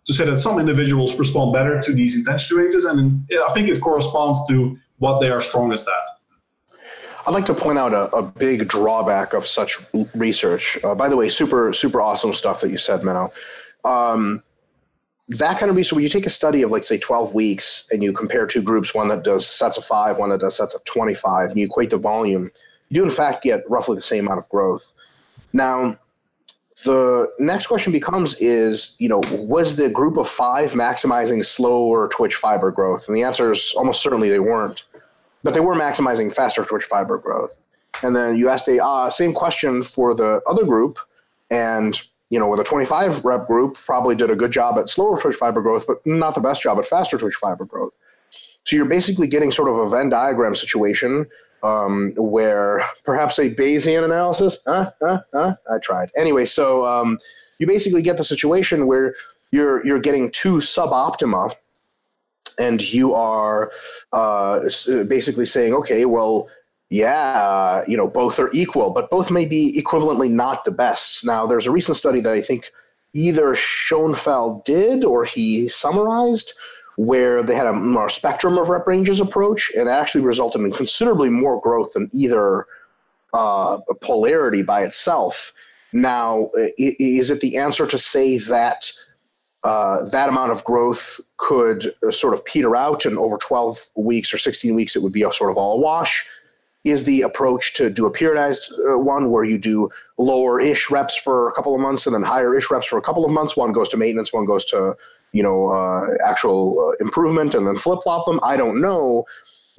Speaker 3: to say that some individuals respond better to these intensity ranges, and I think it corresponds to what they are strongest at.
Speaker 2: I'd like to point out a, a big drawback of such research. Uh, by the way, super super awesome stuff that you said, Menno. Um, that kind of research, when you take a study of like say 12 weeks and you compare two groups, one that does sets of five, one that does sets of 25, and you equate the volume, you do in fact get roughly the same amount of growth. Now, the next question becomes is, you know, was the group of five maximizing slower twitch fiber growth? And the answer is almost certainly they weren't, but they were maximizing faster twitch fiber growth. And then you asked the uh, same question for the other group, and you know, with a 25 rep group, probably did a good job at slower twitch fiber growth, but not the best job at faster twitch fiber growth. So you're basically getting sort of a Venn diagram situation um, where perhaps a Bayesian analysis. Huh, I tried. Anyway, so um, you basically get the situation where you're you're getting two suboptima, and you are uh, basically saying, okay, well, yeah, you know, both are equal, but both may be equivalently not the best. Now, there's a recent study that I think either Schoenfeld did or he summarized where they had a more spectrum of rep ranges approach and actually resulted in considerably more growth than either uh, polarity by itself. Now, is it the answer to say that uh, that amount of growth could sort of peter out and over 12 weeks or 16 weeks it would be a sort of all wash? is the approach to do a periodized uh, one where you do lower ish reps for a couple of months and then higher ish reps for a couple of months. One goes to maintenance, one goes to you know uh, actual uh, improvement, and then flip flop them. I don't know,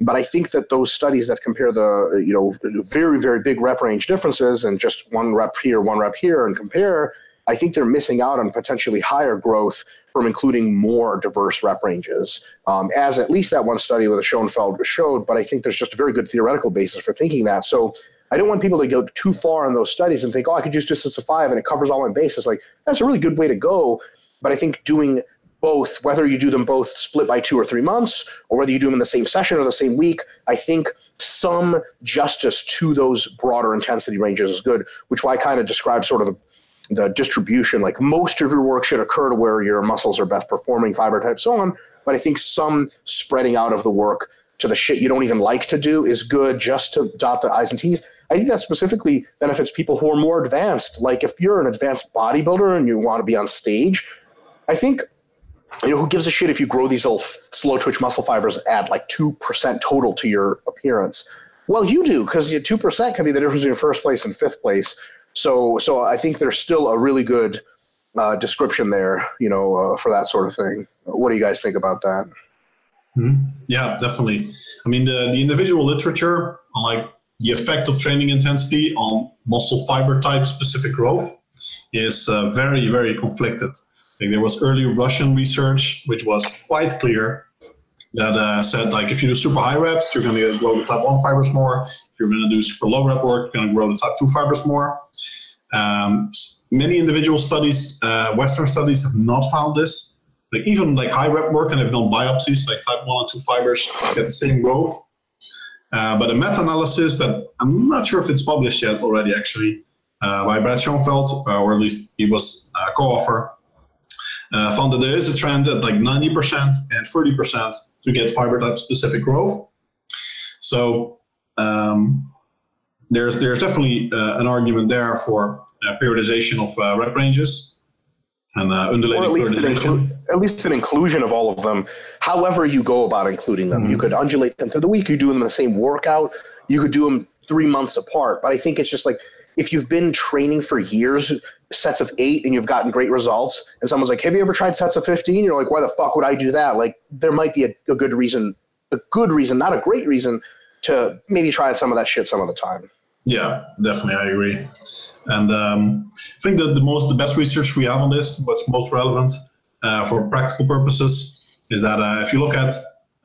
Speaker 2: but I think that those studies that compare the you know very very big rep range differences and just one rep here, one rep here, and compare I think they're missing out on potentially higher growth from including more diverse rep ranges, um, as at least that one study with Schoenfeld showed. But I think there's just a very good theoretical basis for thinking that. So I don't want people to go too far in those studies and think, oh, I could just do sets of five and it covers all my bases. Like that's a really good way to go. But I think doing both, whether you do them both split by two or three months, or whether you do them in the same session or the same week, I think some justice to those broader intensity ranges is good, which why I kind of describe sort of the the distribution. Like most of your work should occur to where your muscles are best performing, fiber type, so on. But I think some spreading out of the work to the shit you don't even like to do is good just to dot the I's and T's. I think that specifically benefits people who are more advanced. Like if you're an advanced bodybuilder and you want to be on stage, I think you know who gives a shit if you grow these little slow twitch muscle fibers and add like 2% total to your appearance well you do because 2% can be the difference in first place and fifth place so so I think there's still a really good uh, description there, you know, uh, for that sort of thing. What do you guys think about that?
Speaker 3: Mm-hmm. Yeah, definitely. I mean, the the individual literature on like the effect of training intensity on muscle fiber type specific growth is uh, very very conflicted. Think there was early Russian research which was quite clear that uh, said like if you do super high reps, you're going to grow the type one fibers more. If you're going to do super low rep work, you're going to grow the type two fibers more. Um, many individual studies, uh, Western studies, have not found this. Like even like high rep work, and have done biopsies, like type one and two fibers get the same growth. Uh, but a meta-analysis that I'm not sure if it's published yet already, actually, uh, by Brad Schoenfeld, uh, or at least he was a co-author, uh, found that there is a trend at like 90% and 30% to get fiber type specific growth. So um, there's there's definitely uh, an argument there for uh, periodization of uh, rep ranges and uh, undulating
Speaker 2: or at least, an inclu- at least an inclusion of all of them. However, you go about including them, you
Speaker 3: Mhm.
Speaker 2: could undulate them through the week. You do them in the same workout. You could do them three months apart. But I think it's just like if you've been training for years, sets of eight, and you've gotten great results, and someone's like, "Have you ever tried sets of 15? You're like, "Why the fuck would I do that?" Like, there might be a, a good reason, a good reason, not a great reason, to maybe try some of that shit some of the time.
Speaker 3: Yeah, definitely, I agree. And um, I think that the most, the best research we have on this, what's most relevant uh, for practical purposes, is that uh, if you look at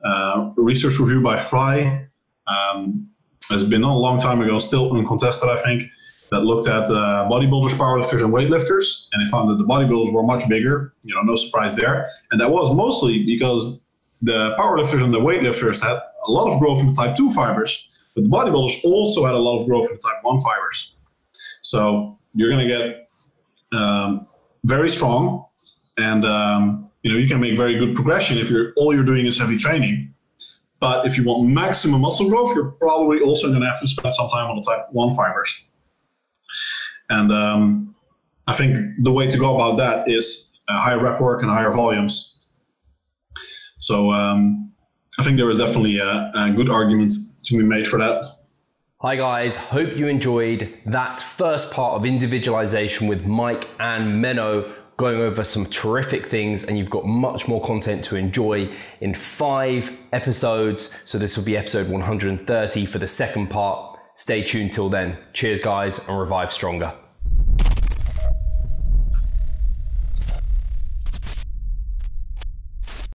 Speaker 3: uh, research review by Fry, um, has been a long time ago, still uncontested, I think, that looked at uh, bodybuilders, powerlifters, and weightlifters, and they found that the bodybuilders were much bigger. You know, no surprise there. And that was mostly because the powerlifters and the weightlifters had a lot of growth in type 2 fibers, but the bodybuilders also had a lot of growth in type 1 fibers. So you're going to get um, very strong, and um, you know you can make very good progression if you're all you're doing is heavy training. But if you want maximum muscle growth, you're probably also going to have to spend some time on the type 1 fibers. And um, I think the way to go about that is uh, higher rep work and higher volumes. So um, I think there is definitely a, a good argument to be made for that.
Speaker 1: Hi guys, hope you enjoyed that first part of individualization with Mike and Menno going over some terrific things and you've got much more content to enjoy in five episodes. So this will be episode 130 for the second part. Stay tuned till then. Cheers guys and revive stronger.